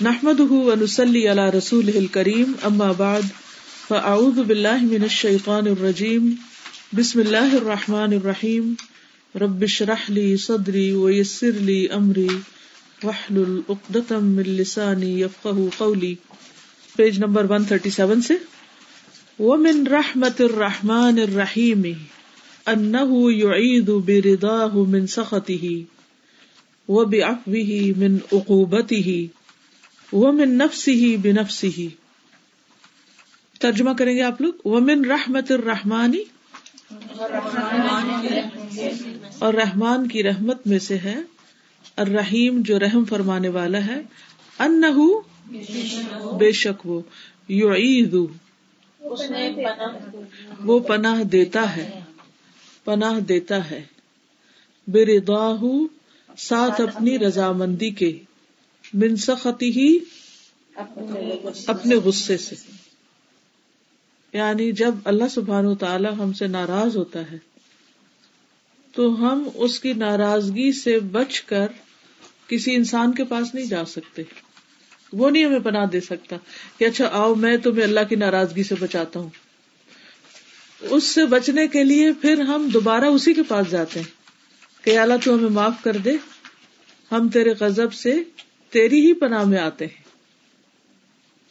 نحمده ونسلي على رسوله الكريم اما بعد فاعوذ بالله من الشيطان الرجيم. بسم الله الرحمن الرحيم. رب اشرح لي صدري ويسر لي امري واحلل عقدة من لساني يفقهوا قولي. پیج نمبر 137 سے، ومن رحمة الرحمن الرحيم انه يعيذ برضاه من سخطه، وبعفوه من عقوبته. ومن نفسی ہی بنفسی ہی ترجمہ کریں گے آپ لوگ؟ ومن رحمت الرحمانی اور رحمان کی رحمت میں سے ہے۔ الرحیم جو رحم فرمانے والا ہے۔ ان بے شک وہ یو وہ پناہ دیتا ہے۔ پناہ دیتا ہے۔ بے ساتھ اپنی رضامندی کے۔ من سختی ہی اپنے غصے سے۔ یعنی جب اللہ سبحان و تعالی ہم سے ناراض ہوتا ہے تو ہم اس کی ناراضگی سے بچ کر کسی انسان کے پاس نہیں جا سکتے۔ وہ نہیں ہمیں پناہ دے سکتا کہ اچھا آؤ میں تمہیں اللہ کی ناراضگی سے بچاتا ہوں۔ اس سے بچنے کے لیے پھر ہم دوبارہ اسی کے پاس جاتے ہیں کہ اللہ تو ہمیں معاف کر دے ہم تیرے غضب سے تیری ہی پناہ میں آتے ہیں۔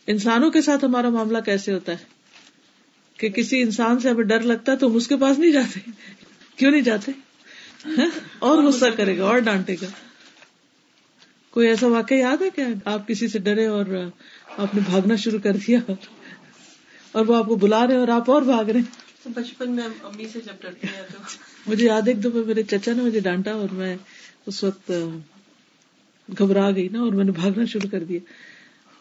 انسانوں کے ساتھ ہمارا معاملہ کیسے ہوتا ہے؟ کہ کسی انسان سے ہمیں ڈر لگتا ہے تو ہم اس کے پاس نہیں جاتے۔ کیوں نہیں جاتے؟ ہاں؟ اور غصہ کرے گا اور ڈانٹے گا۔ کوئی ایسا واقعہ یاد ہے کیا آپ کسی سے ڈرے اور آپ نے بھاگنا شروع کر دیا اور وہ آپ کو بلا رہے اور آپ اور بھاگ رہے بچپن میں امی سے جب ڈرتی مجھے یاد ایک دفعہ میرے چچا نے مجھے ڈانٹا اور میں اس وقت گھبرا گئی نا اور میں نے بھاگنا شروع کر دیا۔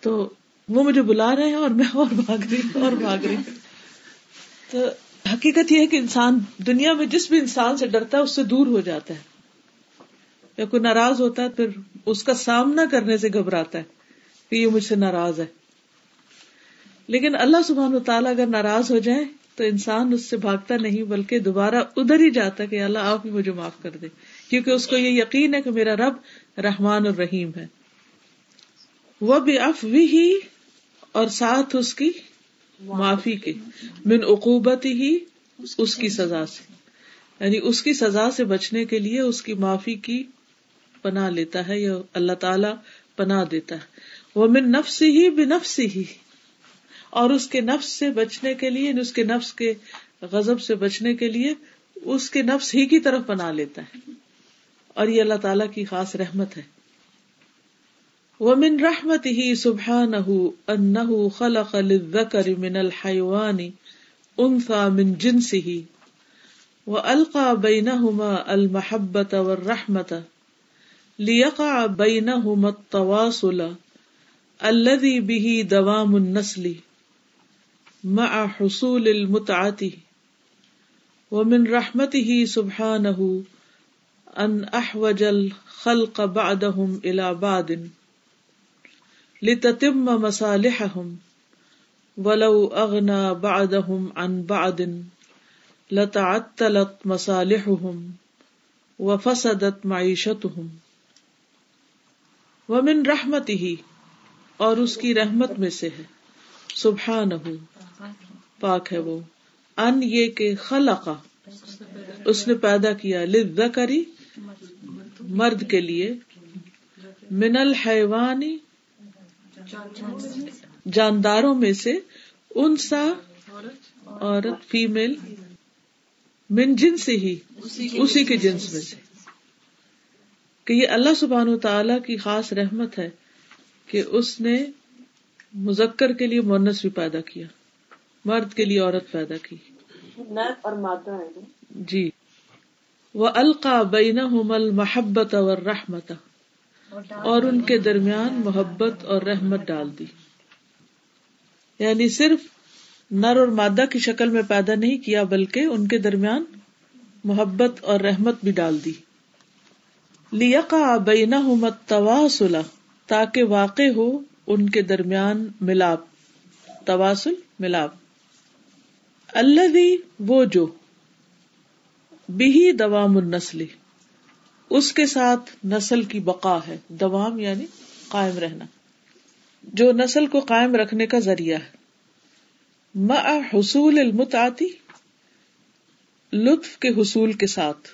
تو وہ مجھے بلا رہے ہیں اور میں اور بھاگ رہی ہوں، اور بھاگ رہی ہوں۔ تو حقیقت یہ ہے کہ انسان دنیا میں جس بھی انسان سے ڈرتا ہے، اس سے دور ہو جاتا ہے۔ یا کوئی ناراض ہوتا ہے، پھر اس کا سامنا کرنے سے گھبراتا ہے کہ یہ مجھ سے ناراض ہے۔ لیکن اللہ سبحان و تعالیٰ اگر ناراض ہو جائے، تو انسان اس سے بھاگتا نہیں، بلکہ دوبارہ ادھر ہی جاتا کہ اللہ آپ ہی مجھے معاف کر دے۔ کیونکہ اس کو یہ یقین ہے کہ میرا رب رحمان اور رحیم ہے۔ وہ بھی اف بھی اور ساتھ اس کی معافی کے من عقوبت ہی اس کی سزا سے۔ یعنی اس کی سزا سے بچنے کے لیے اس کی معافی کی پناہ لیتا ہے یا اللہ تعالی پناہ دیتا ہے۔ وہ من نفس ہی بے نفس ہی۔ اور اس کے نفس سے بچنے کے لیے یعنی اس کے نفس کے غزب سے بچنے کے لیے، اس کے نفس ہی کی طرف بنا لیتا ہے۔ اور یہ اللہ تعالی کی خاص رحمت ہے۔ وہ من رحمت ہی سبحان خلق للذکر من الحیوان انثى من جنس ہی و القا بینہما المحبت والرحمت لیقع بینہما التواصل الذي به دوام النسل مع حصول المتعتی ومن رحمته سبحانه ان احوج الخلق بعدهم الى بعد لتتم مصالحهم ولو اغنى بعدهم عن بعد لتعطلت مصالحهم وفسدت معيشتهم. ومن رحمته اور اس کی رحمت میں سے ہے. سبحانہ. پاک ہے وہ. ان یہ کہ خلقا اس نے پیدا کیا لذکری مرد کے لیے من الحیوانی جانداروں میں سے انسا عورت فیمل من جنس ہی اسی کے جنس میں سے۔ کہ یہ اللہ سبحان و تعالی کی خاص رحمت ہے کہ اس نے مذکر کے لیے مونس بھی پیدا کیا مرد کے لیے عورت پیدا کی۔ اور مادہ جی۔ وہ القا بین محبت اور رحمت اور ان کے درمیان محبت اور رحمت ڈال دی۔ یعنی صرف نر اور مادہ کی شکل میں پیدا نہیں کیا، بلکہ ان کے درمیان محبت اور رحمت بھی ڈال دی۔ لیقا بین تواصلہ تاکہ واقع ہو ان کے درمیان ملاپ تواسل ملاپ۔ اللہ وہ جو بھی دوام النسلی اس کے ساتھ نسل کی بقا ہے، دوام یعنی قائم رہنا۔ جو نسل کو قائم رکھنے کا ذریعہ ہے۔ مع حصول المتعتی، لطف کے حصول کے ساتھ،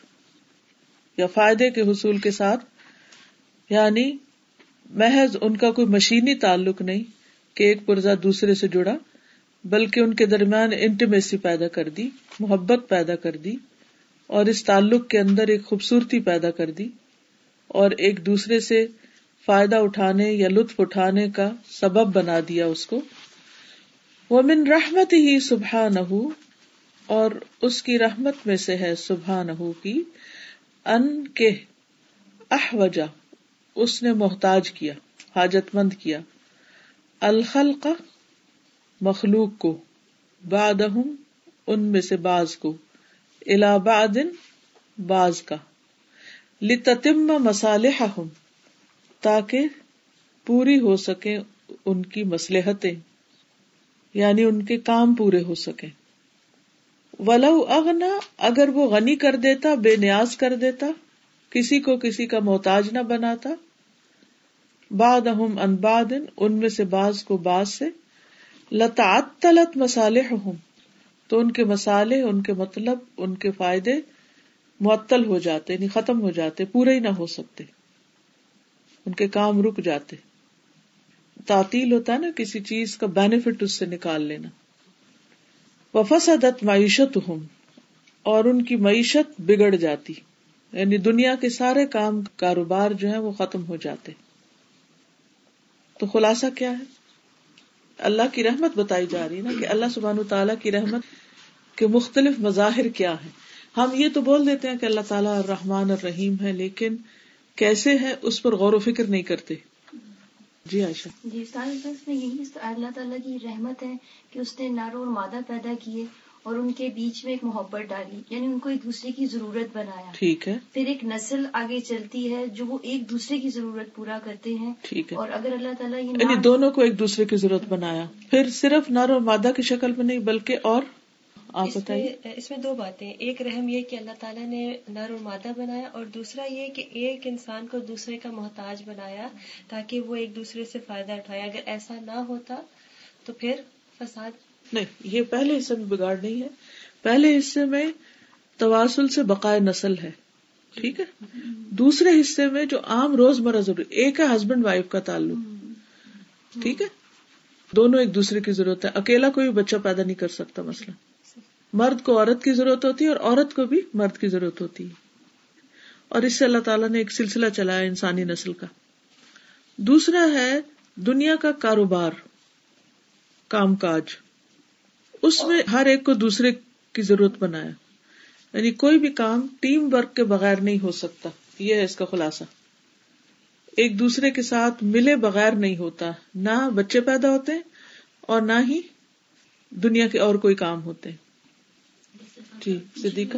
یا فائدے کے حصول کے ساتھ یعنی محض ان کا کوئی مشینی تعلق نہیں کہ ایک پرزا دوسرے سے جڑا، بلکہ ان کے درمیان انٹیمیسی پیدا کر دی، محبت پیدا کر دی۔ اور اس تعلق کے اندر ایک خوبصورتی پیدا کر دی اور ایک دوسرے سے فائدہ اٹھانے یا لطف اٹھانے کا سبب بنا دیا اس کو۔ وہ من رحمت ہی سبحا نہ اور اس کی رحمت میں سے ہے سبحا نہ کی، ان کے اح وجہ اس نے محتاج کیا، حاجت مند کیا۔ الخل کا مخلوق کو باد ان میں سے باز کو۔ الاباد باز کا لتتم مسالح تاکہ پوری ہو سکے ان کی مسلحتیں یعنی ان کے کام پورے ہو سکے ولو اغنا اگر وہ غنی کر دیتا، بے نیاز کر دیتا، کسی کو کسی کا محتاج نہ بناتا۔ باد اہم ان باد ان میں سے باز کو باز سے لطاط تلت ہوں تو ان کے مسالے، ان کے مطلب ان کے فائدے معطل ہو جاتے یعنی ختم ہو جاتے، پورے ہی نہ ہو سکتے۔ ان کے کام رک جاتے۔ تعطیل ہوتا ہے نا، کسی چیز کا بینیفٹ اس سے نکال لینا۔ وفسدت معیشت ہوں اور ان کی معیشت بگڑ جاتی۔ یعنی دنیا کے سارے کام، کاروبار جو ہے وہ ختم ہو جاتے۔ تو خلاصہ کیا ہے؟ اللہ کی رحمت بتائی جا رہی نا کہ اللہ سبحان تعالیٰ کی رحمت کے مختلف مظاہر کیا ہے ہم یہ تو بول دیتے ہیں کہ اللہ تعالیٰ الرحمن الرحیم ہے، لیکن کیسے ہے اس پر غور و فکر نہیں کرتے۔ جی عائشہ۔ جی میں یہی اللہ تعالیٰ کی رحمت ہے کہ اس نے نارو اور مادہ پیدا کیے۔ اور ان کے بیچ میں ایک محبت ڈالی یعنی ان کو ایک دوسرے کی ضرورت بنایا۔ ٹھیک ہے۔ پھر ایک نسل آگے چلتی ہے جو وہ ایک دوسرے کی ضرورت پورا کرتے ہیں۔ ٹھیک ہے۔ اور اگر اللہ تعالیٰ یعنی دونوں کو ایک دوسرے کی ضرورت بنایا۔ پھر صرف نر اور مادہ کی شکل میں نہیں بلکہ اور۔ آپ بتائیے۔ اس میں دو باتیں۔ ایک رحم یہ کہ اللہ تعالیٰ نے نر اور مادہ بنایا اور دوسرا یہ کہ ایک انسان کو دوسرے کا محتاج بنایا تاکہ وہ ایک دوسرے سے فائدہ اٹھائے۔ اگر ایسا نہ ہوتا تو پھر فساد نہیں، یہ پہلے حصے میں بگاڑ نہیں ہے۔ پہلے حصے میں تواسل سے بقائے نسل ہے، ٹھیک ہے؟ دوسرے حصے میں جو عام روز مرہ ضروری، ایک ہے ہسبینڈ وائف کا تعلق، ٹھیک ہے؟ دونوں ایک دوسرے کی ضرورت ہے۔ اکیلا کوئی بچہ پیدا نہیں کر سکتا مسئلہ۔ مرد کو عورت کی ضرورت ہوتی ہے اور عورت کو بھی مرد کی ضرورت ہوتی ہے۔ اور اس سے اللہ تعالیٰ نے ایک سلسلہ چلایا انسانی نسل کا۔ دوسرا ہے دنیا کا کاروبار، کام کاج۔ اس میں ہر ایک کو دوسرے کی ضرورت بنایا۔ یعنی کوئی بھی کام ٹیم ورک کے بغیر نہیں ہو سکتا۔ یہ ہے اس کا خلاصہ۔ ایک دوسرے کے ساتھ ملے بغیر نہیں ہوتا۔ نہ بچے پیدا ہوتے اور نہ ہی دنیا کے اور کوئی کام ہوتے۔ ہیں جی صدیقہ۔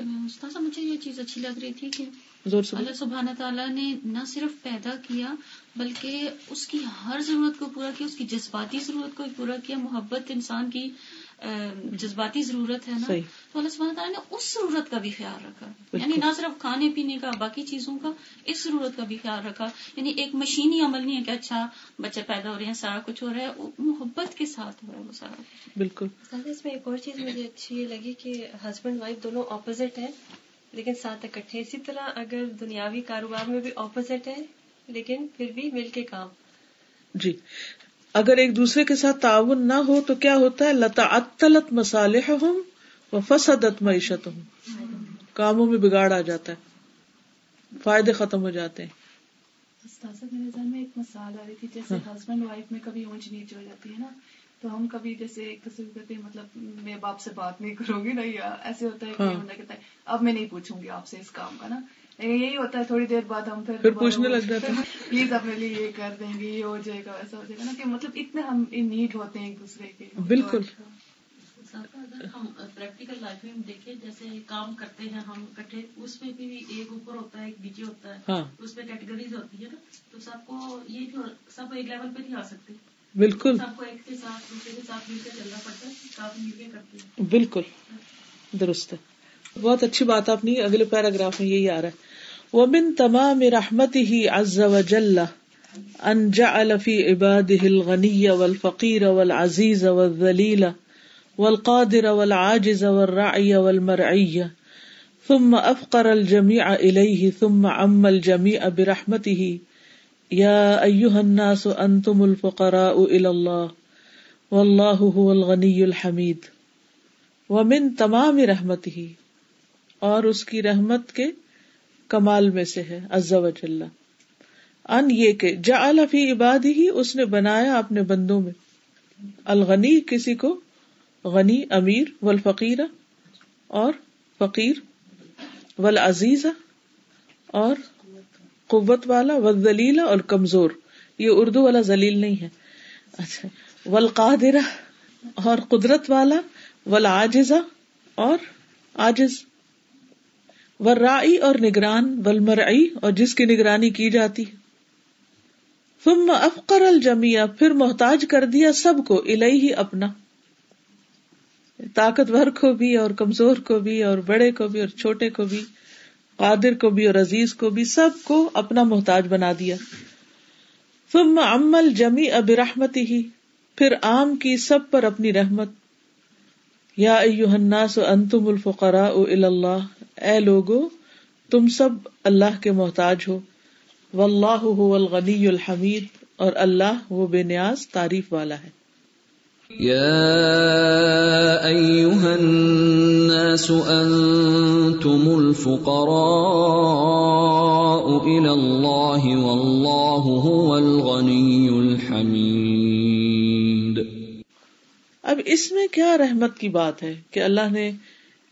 مجھے یہ چیز اچھی لگ رہی تھی کہ اللہ سبحانہ تعالیٰ نے نہ صرف پیدا کیا بلکہ اس کی ہر ضرورت کو پورا کیا اس کی جذباتی ضرورت کو پورا کیا محبت انسان کی جذباتی ضرورت ہے نا تو اللہ سبحانہ تعالیٰ نے اس ضرورت کا بھی خیال رکھا۔ یعنی نہ صرف کھانے پینے کا باقی چیزوں کا اس ضرورت کا بھی خیال رکھا۔ یعنی ایک مشینی عمل نہیں ہے کہ اچھا بچے پیدا ہو رہے ہیں سارا کچھ ہو رہا ہے محبت کے ساتھ ہو رہا ہے وہ سارا بالکل۔ اس میں ایک اور چیز مجھے اچھی لگی کہ ہسبینڈ وائف دونوں اپوزٹ ہیں لیکن ساتھ اکٹھے۔ اسی طرح اگر دنیاوی کاروبار میں بھی اپوزٹ ہے لیکن پھر بھی مل کے کام۔ جی۔ اگر ایک دوسرے کے ساتھ تعاون نہ ہو تو کیا ہوتا ہے؟ لتا اطلت مسالح ہوں و فسدت معیشت ہوں کاموں میں بگاڑ آ جاتا ہے۔ فائدے ختم ہو جاتے ہیں۔ میرے ذہن میں ایک مثال آ رہی تھی جیسے ہسبینڈ ہاں۔ وائف میں کبھی اونچ نیچ ہو جاتی ہے نا تو ہم کبھی جیسے ایک کرتے ہیں مطلب میں باپ سے بات نہیں کروں گی نا یا ایسے ہوتا ہے کہ ہاں۔ کہتا ہے اب میں نہیں پوچھوں گی آپ سے اس کام کا نا۔ یہی ہوتا ہے تھوڑی دیر بعد ہم پھر پوچھنے لگ جاتے ہیں۔ پلیز اپنے لیے یہ کر دیں گے یہ ہو جائے گا ایسا ہو جائے گا نا کہ مطلب اتنے ہم نیٹ ہوتے ہیں ایک دوسرے کے بالکل۔ اگر ہم پریکٹیکل لائف میں دیکھیں جیسے کام کرتے ہیں ہم کٹھے اس میں بھی ایک اوپر ہوتا ہے ایک نیچے ہوتا ہے۔ ہاں۔ اس میں کیٹیگریز ہوتی ہے نا۔ تو سب کو یہ جو سب ایک لیول پہ نہیں آ سکتے۔ بالکل۔ سب کو ایک کے ساتھ دوسرے کے ساتھ مل کے چلنا پڑتا ہے کافی مل کے کرتے ہیں۔ بالکل۔ درست ہے۔ بہت اچھی بات آپ نے اگلے پیراگراف میں یہی آ رہا ہے۔ وہ من تمام رحمت ہی از وجل ان جعل في عباده الغني والفقير والعزيز والذليل والقادر والعاجز والرعي والمرعي ثم افقر الجميع اليه ثم عم الجميع برحمته يا ايها الناس انتم الفقراء الى الله والله هو الغني الحميد ومن تمام رحمته اور اس کی رحمت کے کمال میں سے ہے، عز و جل۔ ان یہ کہ جعل فی عباد ہی، اس نے بنایا اپنے بندوں میں۔ الغنی، کسی کو غنی، امیر والفقیر اور فقیر والعزیز اور قوت والا والذلیل اور کمزور۔ یہ اردو والا ذلیل نہیں ہے۔ اچھا۔ والقادر اور قدرت والا والعاجز اور عاجز۔ ورائی اور نگران ولمرئی اور جس کی نگرانی کی جاتی ثم افقر الجمیا پھر محتاج کر دیا سب کو الہی ہی اپنا۔ طاقتور کو بھی، اور کمزور کو بھی، اور بڑے کو بھی، اور چھوٹے کو بھی، قادر کو بھی، اور عزیز کو بھی، سب کو اپنا محتاج بنا دیا۔ ثم عمل جمی اب رحمتی ہی پھر عام کی سب پر اپنی رحمت۔ یا ایوہ الناس انتم الفقراء اللہ۔ اے لوگو تم سب اللہ کے محتاج ہو۔ واللہ هو الغنی الحمید اور اللہ وہ بے نیاز تعریف والا ہے۔ یا ایوہ الناس انتم الفقراء الى اللہ واللہ هو الغنی الحمید۔ اب اس میں کیا رحمت کی بات ہے کہ اللہ نے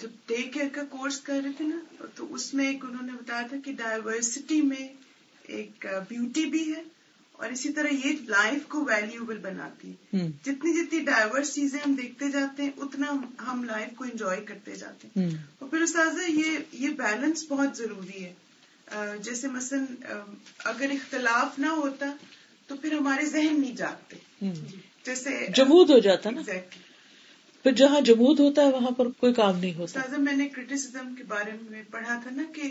جب ڈے کیئر کا کورس کر رہے تھے نا تو اس میں ایک انہوں نے بتایا تھا کہ ڈائیورسٹی میں ایک بیوٹی بھی ہے اور اسی طرح یہ لائف کو ویلیوبل بناتی ہے۔ جتنی جتنی ڈائیورس چیزیں ہم دیکھتے جاتے ہیں اتنا ہم لائف کو انجوائے کرتے جاتے ہیں۔ اور پھر استاذہ یہ یہ بیلنس بہت ضروری ہے۔ جیسے مثلا اگر اختلاف نہ ہوتا تو پھر ہمارے ذہن نہیں جاگتے۔ جیسے جمود ہو جاتا نا۔ پھر جہاں جمود ہوتا ہے وہاں پر کوئی کام نہیں ہوتا۔ میں نے کریٹیسم کے بارے میں پڑھا تھا نا کہ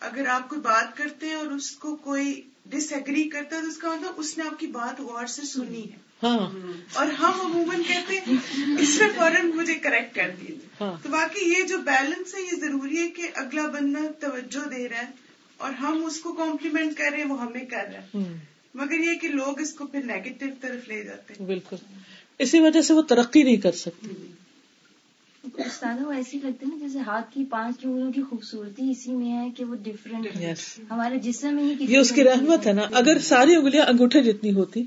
اگر آپ کوئی بات کرتے ہیں اور اس کو کوئی ڈس ایگری کرتا ہے تو اس کا مطلب اس نے آپ کی بات غور سے سنی ہے۔ ہاں۔ اور ہم عموماً کہتے ہیں اس میں فوراً مجھے کریکٹ کر دیے ہاں۔ تو باقی یہ جو بیلنس ہے یہ ضروری ہے کہ اگلا بندہ توجہ دے رہا ہے اور ہم اس کو کمپلیمنٹ کر رہے ہیں وہ ہمیں کر رہے ہیں مگر یہ کہ لوگ اس کو پھر نیگیٹو طرف لے جاتے ہیں۔ بالکل۔ اسی وجہ سے وہ ترقی نہیں کر سکتے استاد وہ ایسی لگتے نا جیسے ہاتھ کی پانچ انگلیوں کی خوبصورتی اسی میں ہے کہ وہ ڈفرینٹ ہمارے جسم میں ہی یہ اس کی رحمت ہے نا۔ اگر ساری انگلیاں انگوٹھے جتنی ہوتی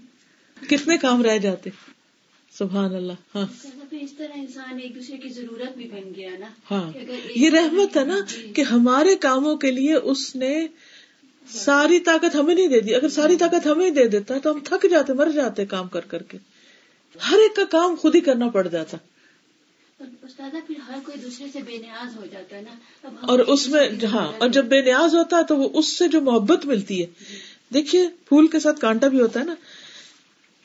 کتنے کام رہ جاتے۔ سبحان اللہ۔ ہاں۔ اس طرح انسان ایک دوسرے کی ضرورت بھی بن گیا نا۔ ہاں۔ یہ رحمت ہے نا کہ ہمارے کاموں کے لیے اس نے ساری طاقت ہمیں نہیں دے دی۔ اگر ساری طاقت ہمیں دے دیتا تو ہم تھک جاتے مر جاتے کام کر کر کے۔ ہر ایک کا کام خود ہی کرنا پڑ جاتا۔ پھر ہر کوئی دوسرے سے بے نیاز ہو جاتا ہے نا۔ اور اس میں ہاں اور جب بے نیاز ہوتا ہے تو وہ اس سے جو محبت ملتی ہے۔ دیکھیے پھول کے ساتھ کانٹا بھی ہوتا ہے نا۔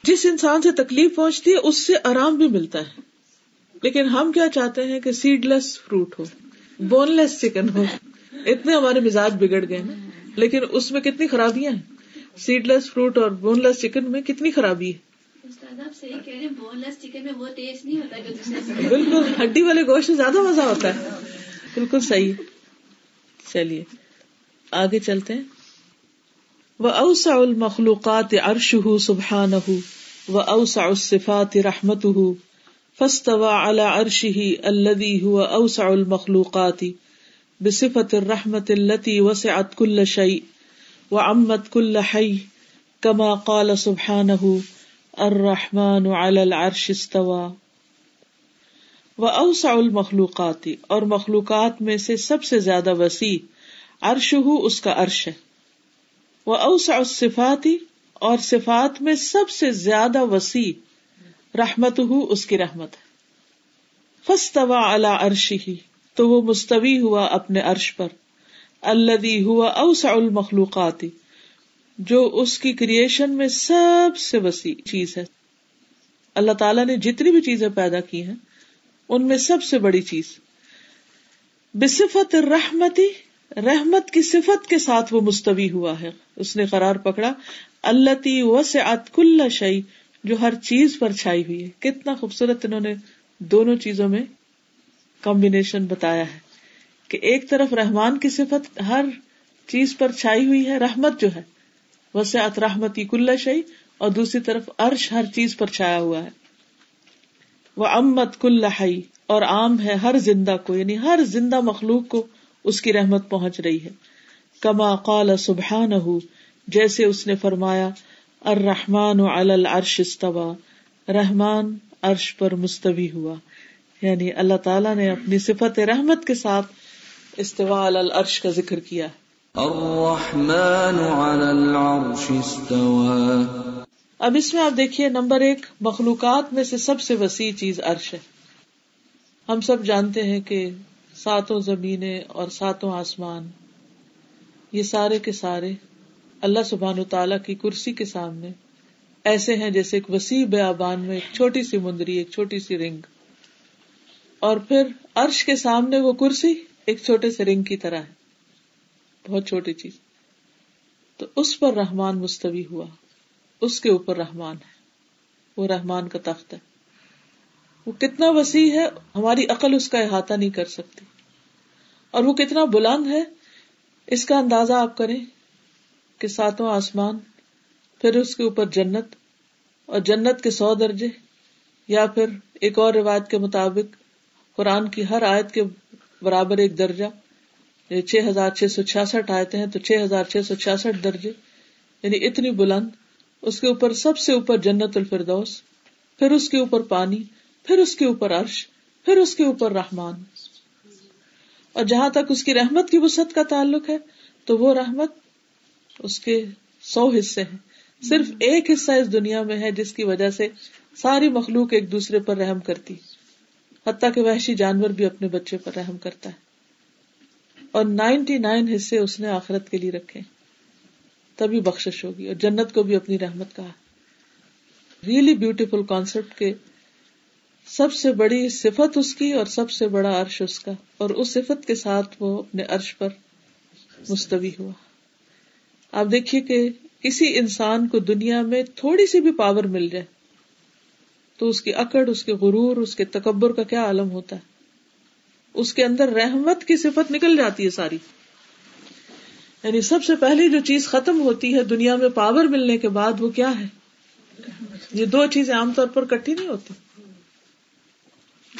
جس انسان سے تکلیف پہنچتی ہے اس سے آرام بھی ملتا ہے۔ لیکن ہم کیا چاہتے ہیں کہ سیڈ لیس فروٹ ہو بون لیس چکن ہو۔ اتنے ہمارے مزاج بگڑ گئے نا۔ لیکن اس میں کتنی خرابیاں ہیں۔ سیڈ لیس فروٹ اور بون لیس چکن میں کتنی خرابی ہے۔ بالکل، ہڈی والے گوشت میں زیادہ مزہ ہوتا ہے۔ بالکل صحیح۔ چلیے، آگے چلتے ہیں۔ وہ اوسا المخلوقات ارش ہُ سبحان ہُ و اوسا الصفات رحمت ہُ فستوا الا ارش ہی الدی ہُو اوسا المخلوقات بصفت الرحمت التی وسعت کل شعی و امت کل حی کما قال سبحان ہُ الرحمن على العرش استوى اوسع المخلوقات، اور مخلوقات میں سے سب سے زیادہ وسیع عرش ہو اس کا عرش ہے. وہ اوسع الصفات، اور صفات میں سب سے زیادہ وسیع رحمت ہو اس کی رحمت ہے. فستوا اللہ عرش ہی تو وہ مستوی ہوا اپنے عرش پر. اللہ ہوا اوسع المخلوقات جو اس کی کریشن میں سب سے وسیع چیز ہے۔ اللہ تعالیٰ نے جتنی بھی چیزیں پیدا کی ہیں، ان میں سب سے بڑی چیز۔ بصفت رحمتی رحمت کی صفت کے ساتھ وہ مستوی ہوا ہے۔ اس نے قرار پکڑا اللہ تی وسعت کل شعی جو ہر چیز پر چھائی ہوئی ہے۔ کتنا خوبصورت انہوں نے دونوں چیزوں میں کمبینیشن بتایا ہے کہ ایک طرف رحمان کی صفت ہر چیز پر چھائی ہوئی ہے، رحمت جو ہے وسعت رحمتی کل شعی اور دوسری طرف عرش ہر چیز پر چھایا ہوا ہے۔ وہ امت کل حئی اور عام ہے ہر زندہ کو یعنی ہر زندہ مخلوق کو اس کی رحمت پہنچ رہی ہے۔ کما قال سبحان جیسے اس نے فرمایا، الرحمن العرش استوا رحمان عرش پر مستوی ہوا۔ یعنی اللہ تعالیٰ نے اپنی صفت رحمت کے ساتھ استوا العرش کا ذکر کیا۔ الرحمن العرش استوا اب اس میں آپ دیکھیے، نمبر ایک، مخلوقات میں سے سب سے وسیع چیز عرش ہے۔ ہم سب جانتے ہیں کہ ساتوں زمینیں اور ساتوں آسمان، یہ سارے کے سارے اللہ سبحان تعالی کی کرسی کے سامنے ایسے ہیں جیسے ایک وسیع بیابان میں ایک چھوٹی سی مندری، ایک چھوٹی سی رنگ۔ اور پھر عرش کے سامنے وہ کرسی ایک چھوٹے سے رنگ کی طرح ہے۔ بہت چھوٹی چیز۔ تو اس پر رحمان مستوی ہوا۔ اس کے اوپر رحمان ہے۔ وہ رحمان کا تخت ہے۔ وہ کتنا وسیع ہے، ہماری عقل اس کا احاطہ نہیں کر سکتی۔ اور وہ کتنا بلند ہے، اس کا اندازہ آپ کریں کہ ساتوں آسمان، پھر اس کے اوپر جنت، اور جنت کے سو درجے، یا پھر ایک اور روایت کے مطابق، قرآن کی ہر آیت کے برابر ایک درجہ۔ یعنی چھ ہزار چھ سو چھیاسٹھ آیتیں ہیں تو چھ ہزار چھ سو چھیاسٹھ درجے یعنی اتنی بلند، اس کے اوپر سب سے اوپر جنت الفردوس، پھر اس کے اوپر پانی، پھر اس کے اوپر عرش، پھر اس کے اوپر رحمان۔ اور جہاں تک اس کی رحمت کی وسعت کا تعلق ہے، تو وہ رحمت اس کے سو حصے ہیں۔ صرف ایک حصہ اس دنیا میں ہے جس کی وجہ سے ساری مخلوق ایک دوسرے پر رحم کرتی۔ حتیٰ کہ وحشی جانور بھی اپنے بچے پر رحم کرتا ہے۔ اور نائنٹی نائن حصے اس نے آخرت کے لیے رکھے۔ تبھی بخش ہوگی اور جنت کو بھی اپنی رحمت کہا۔ ریئلی بیوٹیفل کانسپٹ کے سب سے بڑی صفت اس کی اور سب سے بڑا عرش اس کا۔ اور اس صفت کے ساتھ وہ اپنے عرش پر مستوی ہوا۔ آپ دیکھیے کہ کسی انسان کو دنیا میں تھوڑی سی بھی پاور مل جائے تو اس کی اکڑ، اس کے غرور، اس کے تکبر کا کیا عالم ہوتا ہے؟ اس کے اندر رحمت کی صفت نکل جاتی ہے ساری۔ یعنی سب سے پہلی جو چیز ختم ہوتی ہے دنیا میں پاور ملنے کے بعد وہ کیا ہے؟ یہ دو چیزیں عام طور پر کٹھی نہیں ہوتی۔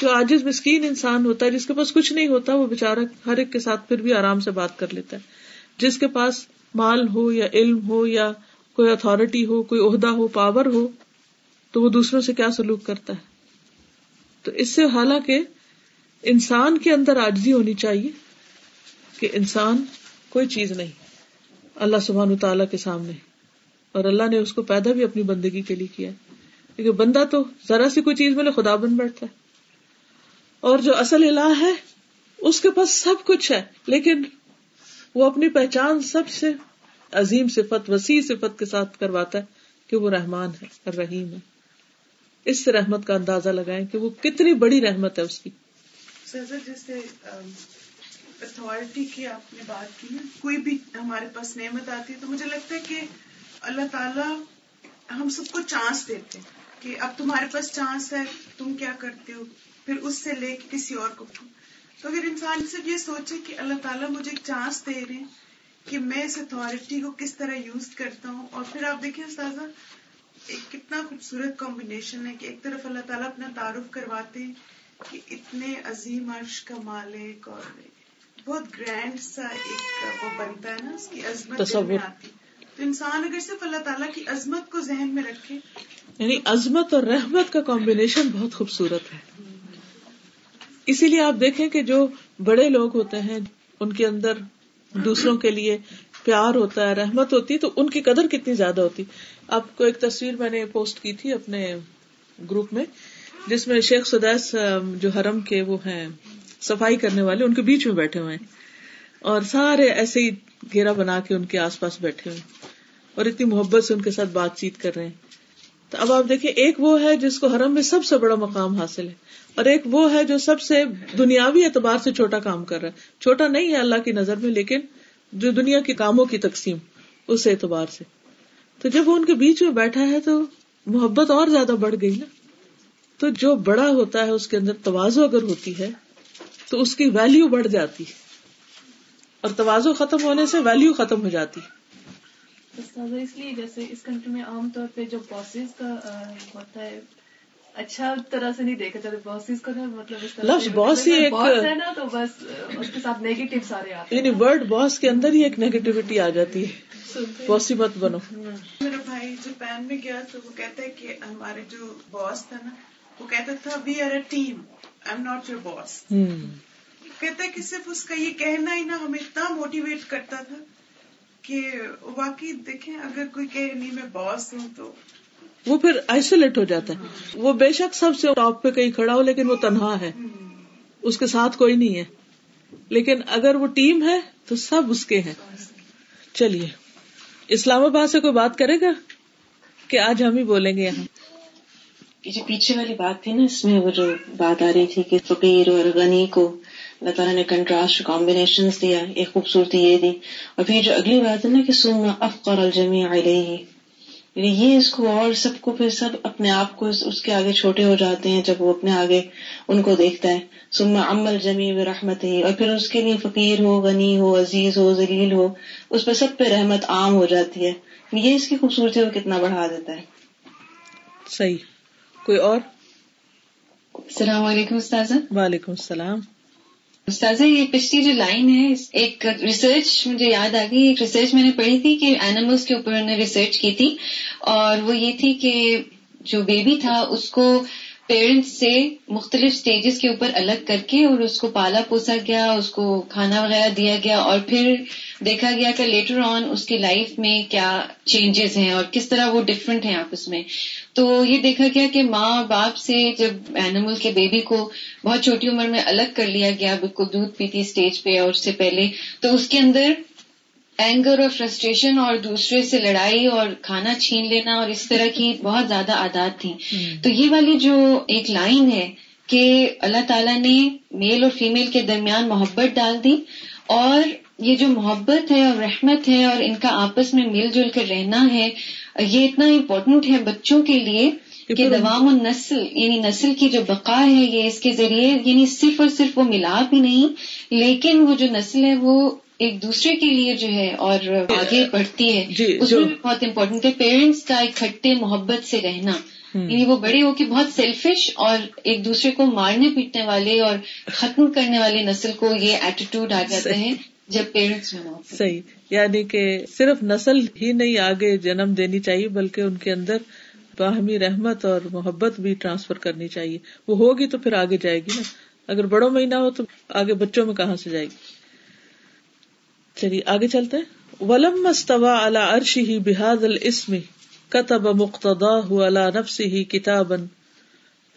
جو آج مسکین انسان ہوتا ہے، جس کے پاس کچھ نہیں ہوتا، وہ بےچارا ہر ایک کے ساتھ پھر بھی آرام سے بات کر لیتا ہے۔ جس کے پاس مال ہو یا علم ہو یا کوئی اتارٹی ہو، کوئی عہدہ ہو پاور ہو، تو وہ دوسروں سے کیا سلوک کرتا ہے؟ تو اس سے حالانکہ انسان کے اندر آجزی ہونی چاہیے کہ انسان کوئی چیز نہیں اللہ سبحان تعالیٰ کے سامنے اور اللہ نے اس کو پیدا بھی اپنی بندگی کے لیے کیا کیونکہ بندہ تو ذرا سی کوئی چیز ملے خدا بن بیٹھتا ہے۔ اور جو اصل الہ ہے، اس کے پاس سب کچھ ہے، لیکن وہ اپنی پہچان سب سے عظیم صفت، وسیع صفت کے ساتھ کرواتا ہے کہ وہ رحمان ہے، رحیم ہے۔ اس سے رحمت کا اندازہ لگائیں کہ وہ کتنی بڑی رحمت ہے اس کی۔ جیسے اتارٹی کی آپ نے بات کی نا کوئی بھی ہمارے پاس نعمت آتی ہے تو مجھے لگتا ہے کہ اللہ تعالیٰ ہم سب کو چانس دیتے کہ اب تمہارے پاس چانس ہے، تم کیا کرتے ہو؟ پھر اس سے لے کے کسی اور کو۔ تو اگر انسان صرف یہ سوچے کہ اللہ تعالیٰ مجھے ایک چانس دے رہے ہیں کہ میں اس اتارٹی کو کس طرح یوز کرتا ہوں، اور پھر آپ دیکھیں استاذہ، ایک کتنا خوبصورت کمبینیشن ہے کہ ایک طرف اللہ تعالیٰ اپنا تعارف کرواتے ہیں کہ اتنے عظیم عرش کا مالک اور بہت گرینڈ سا ایک وہ بنتا ہے نا اس کی عظمت میں آتی۔ تو انسان اگر صرف اللہ تعالیٰ کی عظمت کو ذہن میں رکھے۔ یعنی عظمت اور رحمت کا کمبینیشن بہت خوبصورت ہے۔ اسی لیے آپ دیکھیں کہ جو بڑے لوگ ہوتے ہیں ان کے اندر دوسروں کے لیے پیار ہوتا ہے رحمت ہوتی تو ان کی قدر کتنی زیادہ ہوتی۔ آپ کو ایک تصویر میں نے پوسٹ کی تھی اپنے گروپ میں۔ جس میں شیخ سدیس جو حرم کے وہ ہیں، صفائی کرنے والے، ان کے بیچ میں بیٹھے ہوئے ہیں۔ اور سارے ایسے ہی گھیرا بنا کے ان کے آس پاس بیٹھے ہوئے اور اتنی محبت سے ان کے ساتھ بات چیت کر رہے ہیں۔ تو اب آپ دیکھیں، ایک وہ ہے جس کو حرم میں سب سے بڑا مقام حاصل ہے۔ اور ایک وہ ہے جو سب سے دنیاوی اعتبار سے چھوٹا کام کر رہا ہے۔ چھوٹا نہیں ہے اللہ کی نظر میں، لیکن جو دنیا کے کاموں کی تقسیم، اس اعتبار سے۔ تو جب وہ ان کے بیچ میں بیٹھا ہے تو محبت اور زیادہ بڑھ گئی نا۔ تو جو بڑا ہوتا ہے اس کے اندر توازو اگر ہوتی ہے تو اس کی ویلو بڑھ جاتی اور توازو ختم ہونے سے ویلو ختم ہو جاتی اس لیے جیسے اس کنٹری میں عام طور پہ جو باسز کا ہوتا ہے اچھا طرح سے نہیں دیکھا جاتا۔ باسز کو مطلب لفظ باس ہی ایک ہے نا تو بس اس کے ساتھ نیگیٹو سارے آتے یعنی ورڈ باس کے اندر ہی ایک نیگیٹیوٹی آ جاتی ہے۔ باسی مت بنو۔ میرا بھائی جاپان میں گیا تو وہ کہتا ہے کہ ہمارے جو باس تھا نا وہ کہتا تھا we are a team I am not your boss کہتا کہ صرف اس کا یہ کہنا ہی نا ہمیں اتنا موٹیویٹ کرتا تھا کہ واقعی دیکھیں اگر کوئی کہ نہیں میں باس ہوں تو وہ پھر آئسولیٹ ہو جاتا ہے۔ وہ بے شک سب سے ٹاپ پہ کہیں کھڑا ہو لیکن وہ تنہا ہے۔ اس کے ساتھ کوئی نہیں ہے۔ لیکن اگر وہ ٹیم ہے تو سب اس کے ہیں۔ چلیے اسلام آباد سے کوئی بات کرے گا؟ کہ آج ہم ہی بولیں گے یہاں۔ یہ جو پیچھے والی بات تھی نا، اس میں وہ جو بات آ رہی تھی کہ فقیر اور غنی کو اللہ تعالیٰ نے کنٹراسٹ کمبینیشن دیا، ایک خوبصورتی یہ دی۔ اور پھر جو اگلی بات ہے نا کہ سننا افقر الجمی علیہ یعنی یہ اس کو اور سب کو پھر سب اپنے آپ کو اس کے آگے چھوٹے ہو جاتے ہیں جب وہ اپنے آگے ان کو دیکھتا ہے۔ سما عمل جمی و رحمت ہی اور پھر اس کے لیے فقیر ہو، غنی ہو، عزیز ہو، ذلیل ہو، اس پہ سب پہ رحمت عام ہو جاتی ہے۔ یعنی یہ اس کی خوبصورتی کو کتنا بڑھا دیتا ہے۔ صحیح۔ کوئی اور؟ السلام علیکم استاذ وعلیکم السلام۔ استاذہ یہ پچھلی جو لائن ہے ایک ریسرچ مجھے یاد آ گئی ایک ریسرچ میں نے پڑھی تھی کہ اینیملس کے اوپر انہوں نے ریسرچ کی تھی اور وہ یہ تھی کہ جو بیبی تھا اس کو پیرنٹس سے مختلف سٹیجز کے اوپر الگ کر کے اور اس کو پالا پوسا گیا اس کو کھانا وغیرہ دیا گیا اور پھر دیکھا گیا کہ لیٹر آن اس کی لائف میں کیا چینجز ہیں اور کس طرح وہ ڈفرینٹ ہیں آپس میں۔ تو یہ دیکھا گیا کہ ماں باپ سے جب اینیمل کے بیبی کو بہت چھوٹی عمر میں الگ کر لیا گیا بالکل دودھ پیتی اسٹیج پہ اور اس سے پہلے تو اس کے اندر اینگر اور فرسٹریشن اور دوسرے سے لڑائی اور کھانا چھین لینا اور اس طرح کی بہت زیادہ عادات تھیں۔ تو یہ والی جو ایک لائن ہے کہ اللہ تعالیٰ نے میل اور فیمیل کے درمیان محبت ڈال دی اور یہ جو محبت ہے اور رحمت ہے اور ان کا آپس میں مل جل کر رہنا ہے یہ اتنا امپورٹنٹ ہے بچوں کے لیے کہ دوام النسل یعنی نسل کی جو بقا ہے یہ اس کے ذریعے یعنی صرف اور صرف وہ ملاپ ہی نہیں لیکن وہ جو نسل ہے وہ ایک دوسرے کے لیے جو ہے اور آگے بڑھتی ہے۔ جی، اس میں بہت امپورٹنٹ ہے پیرنٹس کا اکٹھے محبت سے رہنا۔ یعنی وہ بڑے ہو کے بہت سیلفش اور ایک دوسرے کو مارنے پیٹنے والے اور ختم کرنے والے نسل کو یہ ایٹیٹیوڈ آ جاتا ہے۔ جب پیرنٹس میں صحیح۔ یعنی کہ صرف نسل ہی نہیں آگے جنم دینی چاہیے، بلکہ ان کے اندر باہمی رحمت اور محبت بھی ٹرانسفر کرنی چاہیے۔ وہ ہوگی تو پھر آگے جائے گی نا۔ اگر بڑوں میں ہی نہ ہو تو آگے بچوں میں کہاں سے جائے گی؟ چلیے، آگے چلتے ولم استوا الا عرش ہی بحاد السم کتب مقتدا الا نفس ہی کتابن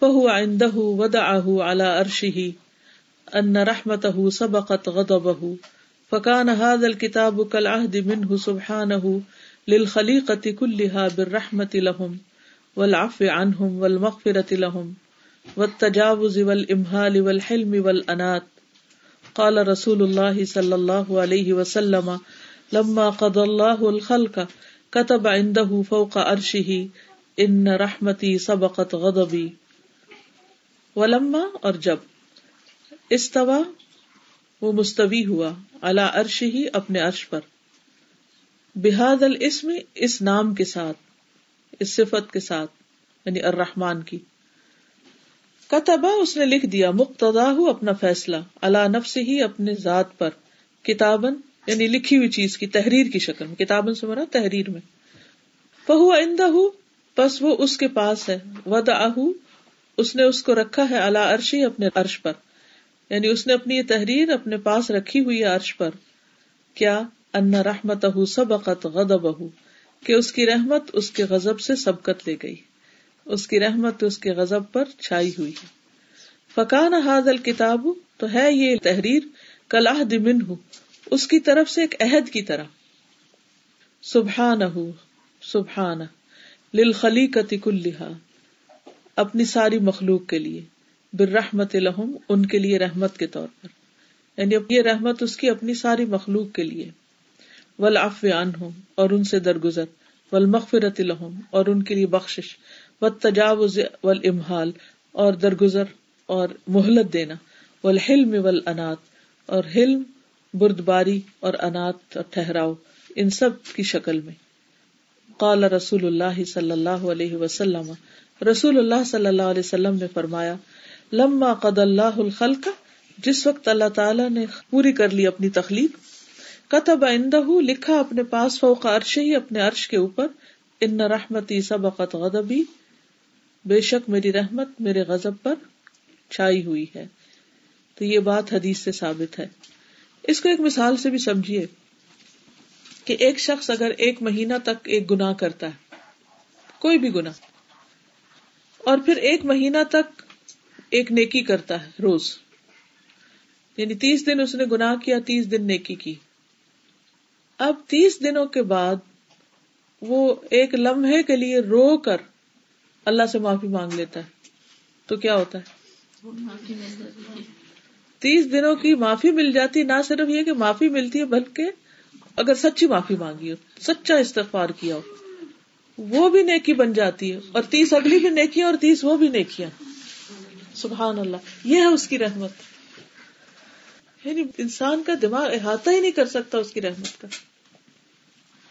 فہو آئندہ ودا الا عرش ہی ان رحمت سبقت غضبه فکان هذا الكتاب كالعهد منه سبحانه للخليقة كلها بالرحمة لهم والعفو عنهم والمغفرة لهم والتجاوز والإمهال والحلم والأنات قال رسول الله صلى الله عليه وسلم، لما قضى الله الخلق كتب عنده فوق عرشه ان رحمتي سبقت غضبي. ولما اور جب استوا وہ مستوی ہوا۔ اللہ عرش ہی اپنے عرش پر۔ بحاد الاسم، اس نام کے ساتھ، اس صفت کے ساتھ یعنی الرحمان کی۔ کتبا اس نے لکھ دیا مقتدا اپنا فیصلہ اللہ نفس ہی اپنے ذات پر کتابن یعنی لکھی ہوئی چیز کی، تحریر کی شکل میں کتابن سے مرا تحریر میں۔ فہو آئندہ بس وہ اس کے پاس ہے ود اس نے اس کو رکھا ہے اللہ عرشی اپنے عرش پر۔ یعنی اس نے اپنی یہ تحریر اپنے پاس رکھی ہوئی عرش پر، کیا ان رحمت سبقت غضب کہ اس کی رحمت اس کے غضب سے سبقت لے گئی، اس کی رحمت اس کے غضب پر چھائی ہوئی ہے۔ فقان حاض الکتاب، تو ہے یہ تحریر کلاح دمن ہوں اس کی طرف سے ایک عہد کی طرح۔ سبحان سبحان للخلی کلحا اپنی ساری مخلوق کے لیے۔ برحمت لہم، ان کے لیے رحمت کے طور پر۔ یعنی یہ رحمت اس کی اپنی ساری مخلوق کے لیے۔ ولافِ ہوں اور ان سے درگزر۔ والمغفرت لہم، اور ان کے لیے بخش و تجاوز و اور درگزر اور مہلت دینا۔ والحلم والانات، اور حلم، بردباری اور انات اور ٹھہراؤ۔ ان سب کی شکل میں۔ قال رسول اللہ صلی اللہ علیہ وسلم۔ رسول اللہ صلی اللہ علیہ وسلم نے فرمایا لما قد اللہ الخلق، جس وقت اللہ تعالیٰ نے پوری کر لی اپنی تخلیق، کتب اندہ لکھا اپنے پاس فوق عرش ہی اپنے عرش کے اوپر، ان رحمتی سبقت غضبی، بے شک میری رحمت میرے غضب پر چھائی ہوئی ہے۔ تو یہ بات حدیث سے ثابت ہے۔ اس کو ایک مثال سے بھی سمجھیے کہ ایک شخص اگر ایک مہینہ تک ایک گنا کرتا ہے، کوئی بھی گنا اور پھر ایک مہینہ تک ایک نیکی کرتا ہے، روز۔ یعنی تیس دن اس نے گنا کیا، تیس دن نیکی کی۔ اب تیس دنوں کے بعد وہ ایک لمحے کے لیے رو کر اللہ سے معافی مانگ لیتا ہے۔ تو کیا ہوتا ہے؟ تیس دنوں کی معافی مل جاتی، نہ صرف یہ کہ معافی ملتی ہے، بلکہ اگر سچی معافی مانگی ہو، سچا استغفار کیا ہو، وہ بھی نیکی بن جاتی ہے۔ اور تیس اگلی بھی نیکی اور تیس وہ بھی نیکیاں۔ سبحان اللہ یہ ہے اس کی رحمت۔ یعنی انسان کا دماغ احاطہ ہی نہیں کر سکتا اس کی رحمت کا۔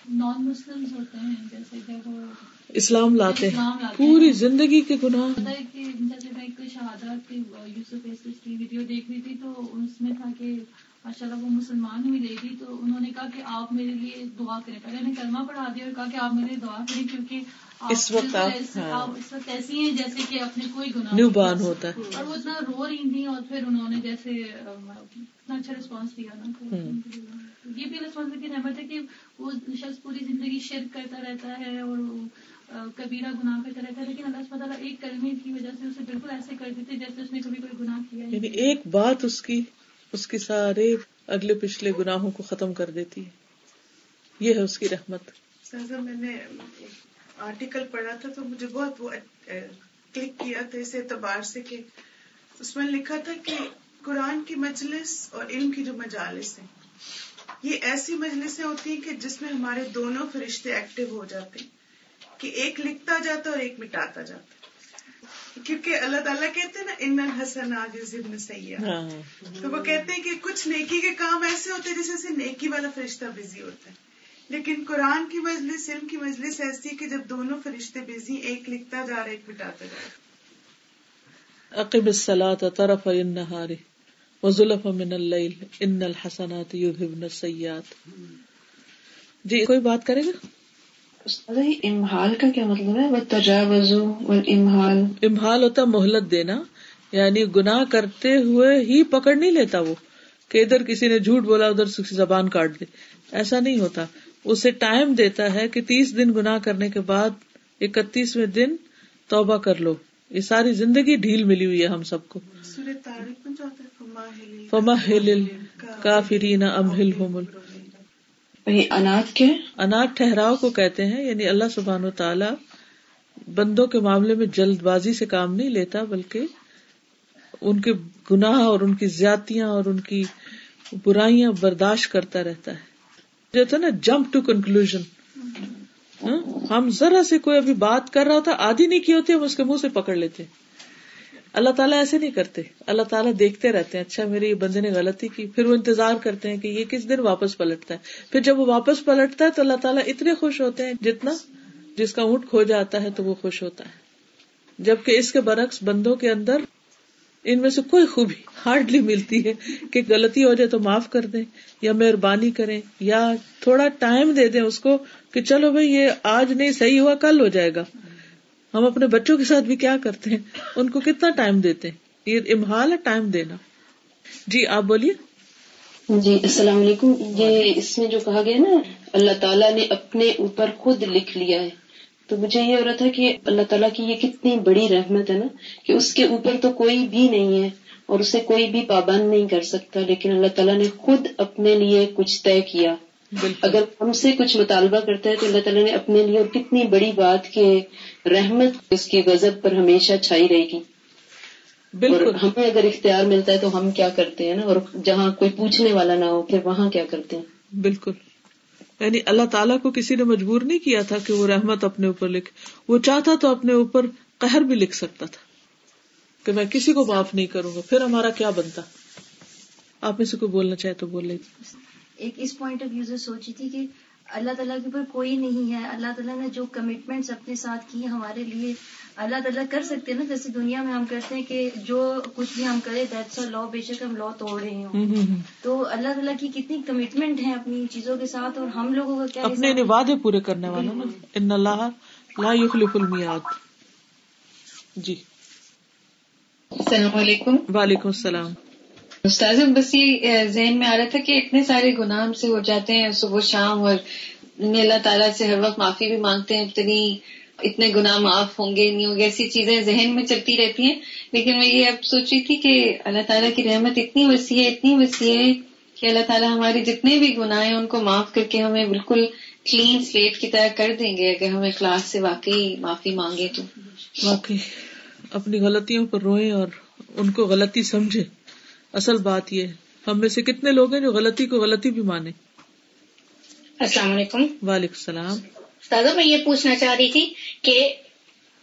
نان مسلم ہوتے ہیں جیسے کہ وہ اسلام لاتے ہیں۔ پوری زندگی کے گناہ۔ جیسے میں ایک یوسف کی ویڈیو دیکھ رہی تھی تو اس میں تھا کہ ماشاء اللہ وہ مسلمان ہوئی تھی تو انہوں نے کہا کہ آپ میرے لیے دعا کریں۔ پہلے نے کلمہ پڑھا دیا اور کہا کہ آپ میرے لیے دعا کریں کیونکہ اس وقت ہاں۔ اس وقت ایسی ہیں جیسے کہ اپنے کوئی گناہ نیو بان ہوتا۔ ہے اور وہ اتنا رو رہی تھی اور پھر انہوں نے جیسے اتنا اچھا ریسپانس دیا نا۔ یہ بھی ریسپانسبلٹی رحمت ہے کہ وہ شخص پوری زندگی شرک کرتا رہتا ہے اور کبیرہ گناہ کرتا رہتا ہے۔ لیکن اللہ تعالیٰ ایک کلمے کی وجہ سے اسے بالکل ایسے کر دیتے جیسے اس نے کبھی کوئی گناہ کیا یعنی ایک بات اس کی اس کے سارے اگلے پچھلے گناہوں کو ختم کر دیتی ہے۔ یہ ہے اس کی رحمت۔ میں نے آرٹیکل پڑھا تھا تو مجھے بہت وہ کلک کیا تھا اس اعتبار سے کہ اس میں لکھا تھا کہ قرآن کی مجلس اور علم کی جو مجالس ہیں، یہ ایسی مجلسیں ہوتی ہیں کہ جس میں ہمارے دونوں فرشتے ایکٹیو ہو جاتے ہیں، کہ ایک لکھتا جاتا اور ایک مٹاتا جاتا کیونکہ اللہ تعالیٰ کہتے ہیں نا ان حسن آج ابن سیاح ہاں۔ تو وہ کہتے ہیں کہ کچھ نیکی کے کام ایسے ہوتے ہیں جیسے نیکی والا فرشتہ بزی ہوتا ہے۔ لیکن قرآن کی مجلس علم کی مجلس ایسی کہ جب دونوں فرشتے بزی ایک لکھتا جا رہا ایک مٹاتا جا رہا عقب الصلاة طرف النهار وزلف من اللیل ان الحسنات یذهبن السیئات جی کوئی بات کرے گا امہال کا کیا مطلب ہے؟ وہ تجاوز امہال امہال ہوتا مہلت دینا یعنی گناہ کرتے ہوئے ہی پکڑ نہیں لیتا وہ کہ ادھر کسی نے جھوٹ بولا ادھر زبان کاٹ دے۔ ایسا نہیں ہوتا۔ اسے ٹائم دیتا ہے کہ تیس دن گنا کرنے کے بعد اکتیسویں دن توبہ کر لو۔ یہ ساری زندگی ڈھیل ملی ہوئی ہے ہم سب کو۔ فما ہل کافرین امہل ہومل اناج کیا اناج ٹھہراؤ کو کہتے ہیں یعنی اللہ سبحان و تعالی بندوں کے معاملے میں جلد بازی سے کام نہیں لیتا، بلکہ ان کے گناہ اور ان کی زیاتیاں اور ان کی برائیاں برداشت کرتا رہتا ہے۔ جو تھا نا، جمپ ٹو کنکلوژ ہاں، ہم ذرا سے کوئی ابھی بات کر رہا ہوتا آدھی نہیں کی ہوتی ہم اس کے منہ سے پکڑ لیتے۔ اللہ تعالیٰ ایسے نہیں کرتے۔ اللہ تعالیٰ دیکھتے رہتے ہیں اچھا میرے بندے نے غلطی کی، پھر وہ انتظار کرتے ہیں کہ یہ کس دن واپس پلٹتا ہے۔ پھر جب وہ واپس پلٹتا ہے تو اللہ تعالیٰ اتنے خوش ہوتے ہیں جتنا جس کا اونٹ کھو جاتا ہے تو وہ خوش ہوتا ہے۔ جبکہ اس کے برعکس بندوں کے اندر ان میں سے کوئی خوبی ہارڈلی ملتی ہے کہ غلطی ہو جائے تو معاف کر دیں یا مہربانی کریں یا تھوڑا ٹائم دے دیں اس کو کہ چلو بھائی یہ آج نہیں، صحیح ہوا، کل ہو جائے گا۔ ہم اپنے بچوں کے ساتھ بھی کیا کرتے ہیں؟ ان کو کتنا ٹائم دیتے ہیں؟ یہ امہال ہے ٹائم دینا۔ جی آپ بولیے۔ جی السلام علیکم۔ یہ اس میں جو کہا گیا نا اللہ تعالیٰ نے اپنے اوپر خود لکھ لیا ہے۔ تو مجھے یہ ہو رہا تھا کہ اللہ تعالیٰ کی یہ کتنی بڑی رحمت ہے نا کہ اس کے اوپر تو کوئی بھی نہیں ہے اور اسے کوئی بھی پابند نہیں کر سکتا لیکن اللہ تعالیٰ نے خود اپنے لیے کچھ طے کیا۔ اگر ہم سے کچھ مطالبہ کرتا ہے تو اللہ تعالیٰ نے اپنے لیے اور کتنی بڑی بات کہ رحمت اس کی غزب پر ہمیشہ چھائی رہے گی۔ بالکل۔ ہمیں اگر اختیار ملتا ہے تو ہم کیا کرتے ہیں نا؟ اور جہاں کوئی پوچھنے والا نہ ہو پھر وہاں کیا کرتے ہیں؟ بالکل۔ یعنی اللہ تعالیٰ کو کسی نے مجبور نہیں کیا تھا کہ وہ رحمت اپنے اوپر لکھے۔ وہ چاہتا تو اپنے اوپر قہر بھی لکھ سکتا تھا کہ میں کسی کو معاف نہیں کروں گا پھر ہمارا کیا بنتا؟ آپ میں سے کوئی بولنا چاہے تو بول لیں ایک اس پوائنٹ آف ویو سے سوچی تھی کہ اللہ تعالیٰ کے اوپر کوئی نہیں ہے۔ اللہ تعالیٰ نے جو کمٹمنٹس اپنے ساتھ کی ہمارے لیے اللہ تعالیٰ کر سکتے ہیں نا۔ جیسے دنیا میں ہم کرتے ہیں کہ جو کچھ بھی ہم کریں دیٹس لا بے شک ہم لا توڑ رہے ہوں۔ تو اللہ تعالیٰ کی کتنی کمٹمنٹ ہے اپنی چیزوں کے ساتھ اور ہم لوگوں کا کیا اپنے وعدے پورے کرنے والا نا۔ ان اللہ لا یخلف المیاد جی۔ السلام علیکم۔ وعلیکم السلام۔ استاذ بس یہ ذہن میں آ رہا تھا کہ اتنے سارے گناہ ہم سے ہو جاتے ہیں، صبح، شام، اور اللہ تعالیٰ سے ہر وقت معافی بھی مانگتے ہیں، اتنی، اتنے گناہ معاف ہوں گے، نہیں ہوں گے، ایسی چیزیں ذہن میں چلتی رہتی ہیں۔ لیکن میں یہ اب سوچ رہی تھی کہ اللہ تعالیٰ کی رحمت اتنی وسیع ہے، اتنی وسیع ہے کہ اللہ تعالیٰ ہمارے جتنے بھی گناہ ہیں، ان کو معاف کر کے ہمیں بالکل کلین سلیٹ کی طرح کر دیں گے۔ اگر ہمیں کلاس سے واقعی معافی مانگے تو۔ واقعی، اپنی غلطیوں پر روئیں اور ان کو غلطی سمجھے اصل بات یہ ہم میں سے کتنے لوگ ہیں جو غلطی کو غلطی بھی مانے؟ السلام علیکم۔ وعلیکم السلام۔ دادا میں یہ پوچھنا چاہ رہی تھی کہ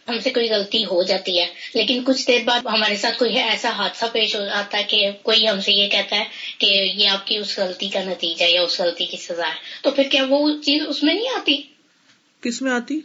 ہم سے کوئی غلطی ہو جاتی ہے لیکن کچھ دیر بعد ہمارے ساتھ کوئی ایسا حادثہ پیش ہو جاتا ہے کہ کوئی ہم سے یہ کہتا ہے کہ یہ آپ کی اس غلطی کا نتیجہ یا اس غلطی کی سزا ہے۔ تو پھر کیا وہ چیز اس میں نہیں آتی؟ کس میں آتی؟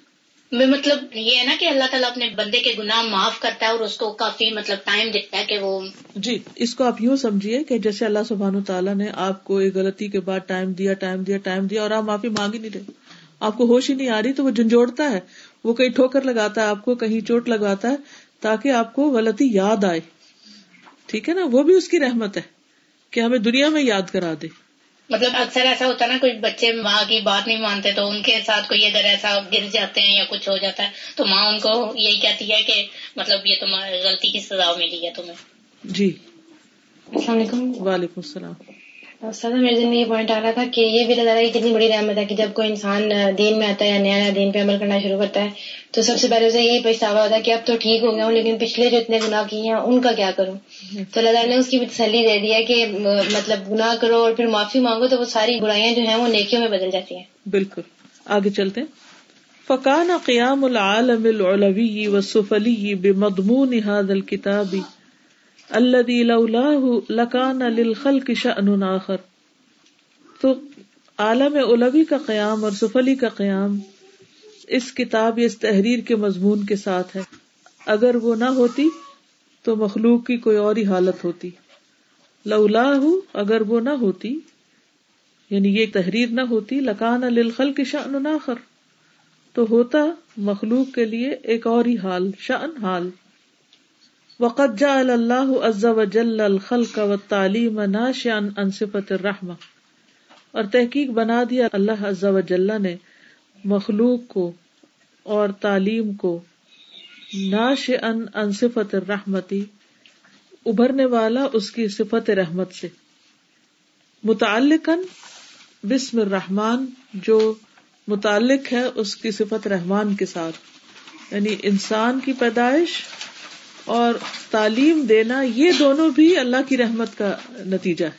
مطلب یہ ہے نا کہ اللہ تعالیٰ اپنے بندے کے گناہ معاف کرتا ہے اور اس کو کافی مطلب ٹائم دیتا ہے کہ وہ جی اس کو آپ یوں سمجھیے کہ جیسے اللہ سبحان تعالیٰ نے آپ کو ایک غلطی کے بعد ٹائم دیا ٹائم دیا ٹائم دیا اور آپ معافی مانگ ہی نہیں رہے۔ آپ کو ہوش ہی نہیں آ رہی تو وہ جھنجھوڑتا ہے۔ وہ کہیں ٹھوکر لگاتا ہے، آپ کو کہیں چوٹ لگاتا ہے تاکہ آپ کو غلطی یاد آئے۔ ٹھیک ہے نا؟ وہ بھی اس کی رحمت ہے کہ ہمیں دنیا میں یاد کرا دے۔ مطلب اکثر ایسا ہوتا ہے نا کوئی بچے ماں کی بات نہیں مانتے تو ان کے ساتھ کوئی اگر ایسا گر جاتے ہیں یا کچھ ہو جاتا ہے تو ماں ان کو یہی کہتی ہے کہ مطلب یہ تمہاری غلطی کی سزا ملی ہے تمہیں۔ جی۔ السلام علیکم۔ وعلیکم السلام۔ سر میرے دن میں یہ پوائنٹ آ رہا تھا کہ یہ بھی اللہ کی کتنی بڑی رحمت ہے کہ جب کوئی انسان دین میں آتا ہے یا نیا نیا دین پہ عمل کرنا شروع کرتا ہے تو سب سے پہلے اسے یہی پچھتاوا ہوتا ہے کہ اب تو ٹھیک ہو گیا ہوں لیکن پچھلے جو اتنے گناہ کیے ہیں ان کا کیا کروں؟ تو اللہ تعالیٰ نے اس کی بھی تسلی دے دیا کہ مطلب گناہ کرو اور پھر معافی مانگو تو وہ ساری برائیاں جو ہیں وہ نیکیوں میں بدل جاتی ہیں۔ بالکل۔ آگے چلتے فقان قیام العالم العلوی و سفلی بمضمون هذا الكتاب الذي لولاه لكان للخلق شأن آخر۔ تو عالم اولوی کا قیام اور سفلی کا قیام اس کتاب یا اس تحریر کے مضمون کے ساتھ ہے۔ اگر وہ نہ ہوتی تو مخلوق کی کوئی اور ہی حالت ہوتی۔ لولا اگر وہ نہ ہوتی یعنی یہ تحریر نہ ہوتی، لکان الخل کی شان آخر۔ تو ہوتا مخلوق کے لیے ایک اور ہی حال شان حال۔ وقت جا اللہ عز وجل الخلق و تعلیم ناشان انصفت الرحمہ۔ اور تحقیق بنا دیا اللہ عز و جل نے مخلوق کو اور تعلیم کو ناش ان ان صفت رحمتی ابھرنے والا اس کی صفت رحمت سے۔ متعلق بسم الرحمان جو متعلق ہے اس کی صفت رحمان کے ساتھ۔ یعنی انسان کی پیدائش اور تعلیم دینا، یہ دونوں بھی اللہ کی رحمت کا نتیجہ ہے۔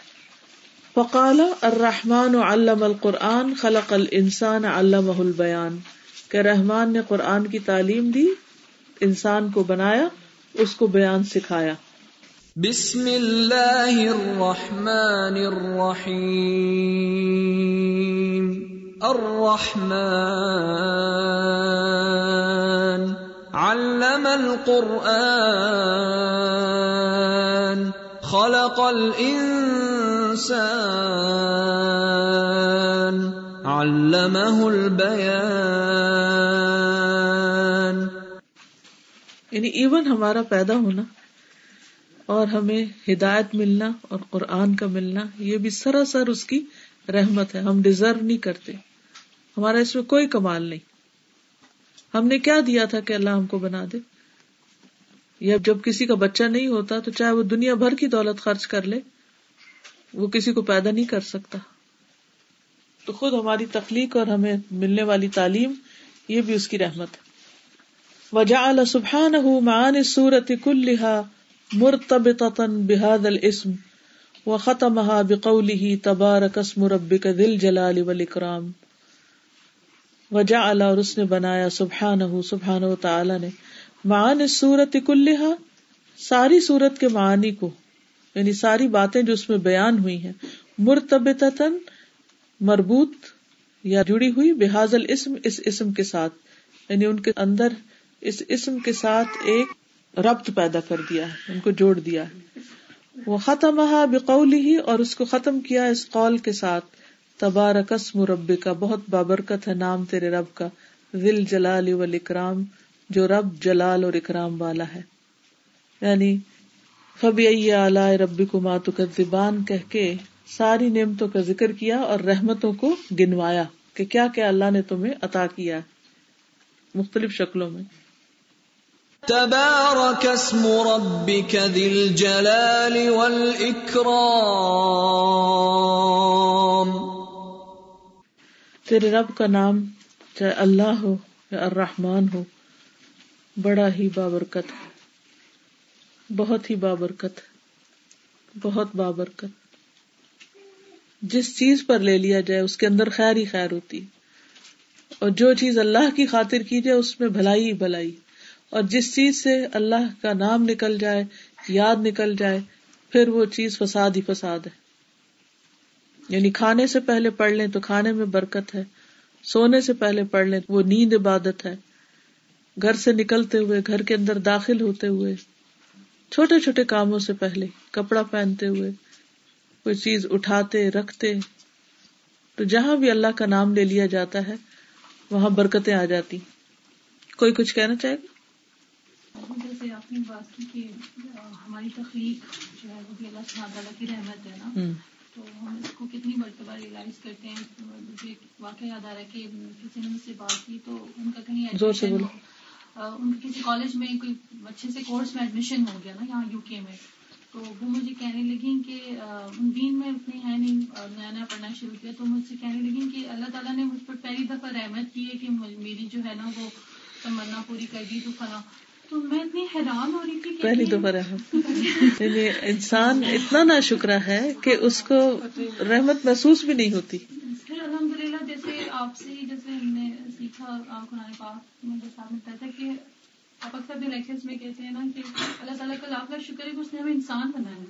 فقال الرحمن علم القرآن، خلق الانسان علمہ البیان۔ کہ رحمان نے قرآن کی تعلیم دی، انسان کو بنایا، اس کو بیان سکھایا۔ بسم اللہ الرحمن الرحیم۔ الرحمن۔ علم القرآن، خلق الانسان یعنی ایون ہمارا پیدا ہونا اور ہمیں ہدایت ملنا اور قرآن کا ملنا، یہ بھی سراسر اس کی رحمت ہے، ہم ڈیزرو نہیں کرتے۔ ہمارا اس میں کوئی کمال نہیں۔ ہم نے کیا دیا تھا کہ اللہ ہم کو بنا دے؟ یا جب کسی کا بچہ نہیں ہوتا تو چاہے وہ دنیا بھر کی دولت خرچ کر لے، وہ کسی کو پیدا نہیں کر سکتا۔ تو خود ہماری تخلیق اور ہمیں ملنے والی تعلیم یہ بھی اس کی رحمت ہے۔ وجا سبحان مان سورت کلحا مرتب بحاد السم و ختم بقولی تبار قسم رب دل جلال ولیکرام وجا اللہ اور اس نے بنایا سبحان سبحان و تعالی نے۔ مان سورت کلحا ساری سورت کے معانی کو یعنی ساری باتیں جو اس میں بیان ہوئی ہیں مرتب مربوط یا جڑی ہوئی بحاظ الاسم، اس اسم کے ساتھ۔ یعنی ان کے اندر اس اسم کے ساتھ ایک ربط پیدا کر دیا ہے، ان کو جوڑ دیا ہے۔ وہ ختم بقول ہی اور اس کو ختم کیا اس قول کے ساتھ۔ تبارکسم رب کا بہت بابرکت ہے نام تیرے رب کا دل جلال اکرام جو رب جلال اور اکرام والا ہے۔ یعنی فبی اعلی ربی کو ماتو کا زبان کہ کے ساری نعمتوں کا ذکر کیا اور رحمتوں کو گنوایا کہ کیا کیا اللہ نے تمہیں عطا کیا مختلف شکلوں میں۔ تبارك اسم ربك ذي الجلال والإكرام تیرے رب کا نام چاہے اللہ ہو یا الرحمن ہو، بڑا ہی بابرکت ہے۔ بہت ہی بابرکت بہت بابرکت۔ جس چیز پر لے لیا جائے، اس کے اندر خیر ہی خیر ہوتی۔ اور جو چیز اللہ کی خاطر کی جائے، اس میں بھلائی ہی بھلائی۔ اور جس چیز سے اللہ کا نام نکل جائے، یاد نکل جائے، پھر وہ چیز فساد ہی فساد ہے۔ یعنی کھانے سے پہلے پڑھ لیں تو کھانے میں برکت ہے سونے سے پہلے پڑھ لیں وہ نیند عبادت ہے۔ گھر سے نکلتے ہوئے گھر کے اندر داخل ہوتے ہوئے چھوٹے چھوٹے کاموں سے پہلے کپڑا پہنتے ہوئے کوئی چیز اٹھاتے رکھتے تو جہاں بھی اللہ کا نام لے لیا جاتا ہے وہاں برکتیں آ جاتی۔ کوئی کچھ کہنا چاہے گا؟ جیسے آپ نے بات کی کہ ہماری تخلیق جو ہے وہ بھی اللہ تعالیٰ کی رحمت ہے نا۔ تو ہم اس کو کتنی مرتبہ ریئلائز کرتے ہیں مجھے واقعہ یاد آ رہا ہے کہ کسی نے مجھ سے بات کی تو ان کا کہیں ایڈمیشن ان کسی کالج میں کوئی اچھے سے کورس میں ایڈمیشن ہو گیا نا یہاں یو کے میں تو وہ مجھے کہنے لگی کہ ان دین میں اتنی ہے نہیں نیا نیا پڑھنا شروع کیا تو مجھ سے کہنے لگی کہ اللہ تعالیٰ نے مجھ پر پہلی دفعہ رحمت کی ہے کہ میری جو ہے نا وہ تمنا پوری کر دی تو فلاں۔ تو میں اتنی حیران ہو رہی تھی پہلی رحمت یعنی انسان اتنا نا شکرا ہے کہ اس کو رحمت محسوس بھی نہیں ہوتی۔ پھر الحمد للہ جیسے آپ سے جیسے ہم نے سیکھا قرآن پاک تھا کہ آپ اکثر بھی لیکچرز میں کہتے ہیں نا کہ اللہ تعالیٰ کا لاکھ لاکھ شکر ہے کہ اس نے ہمیں انسان بنایا۔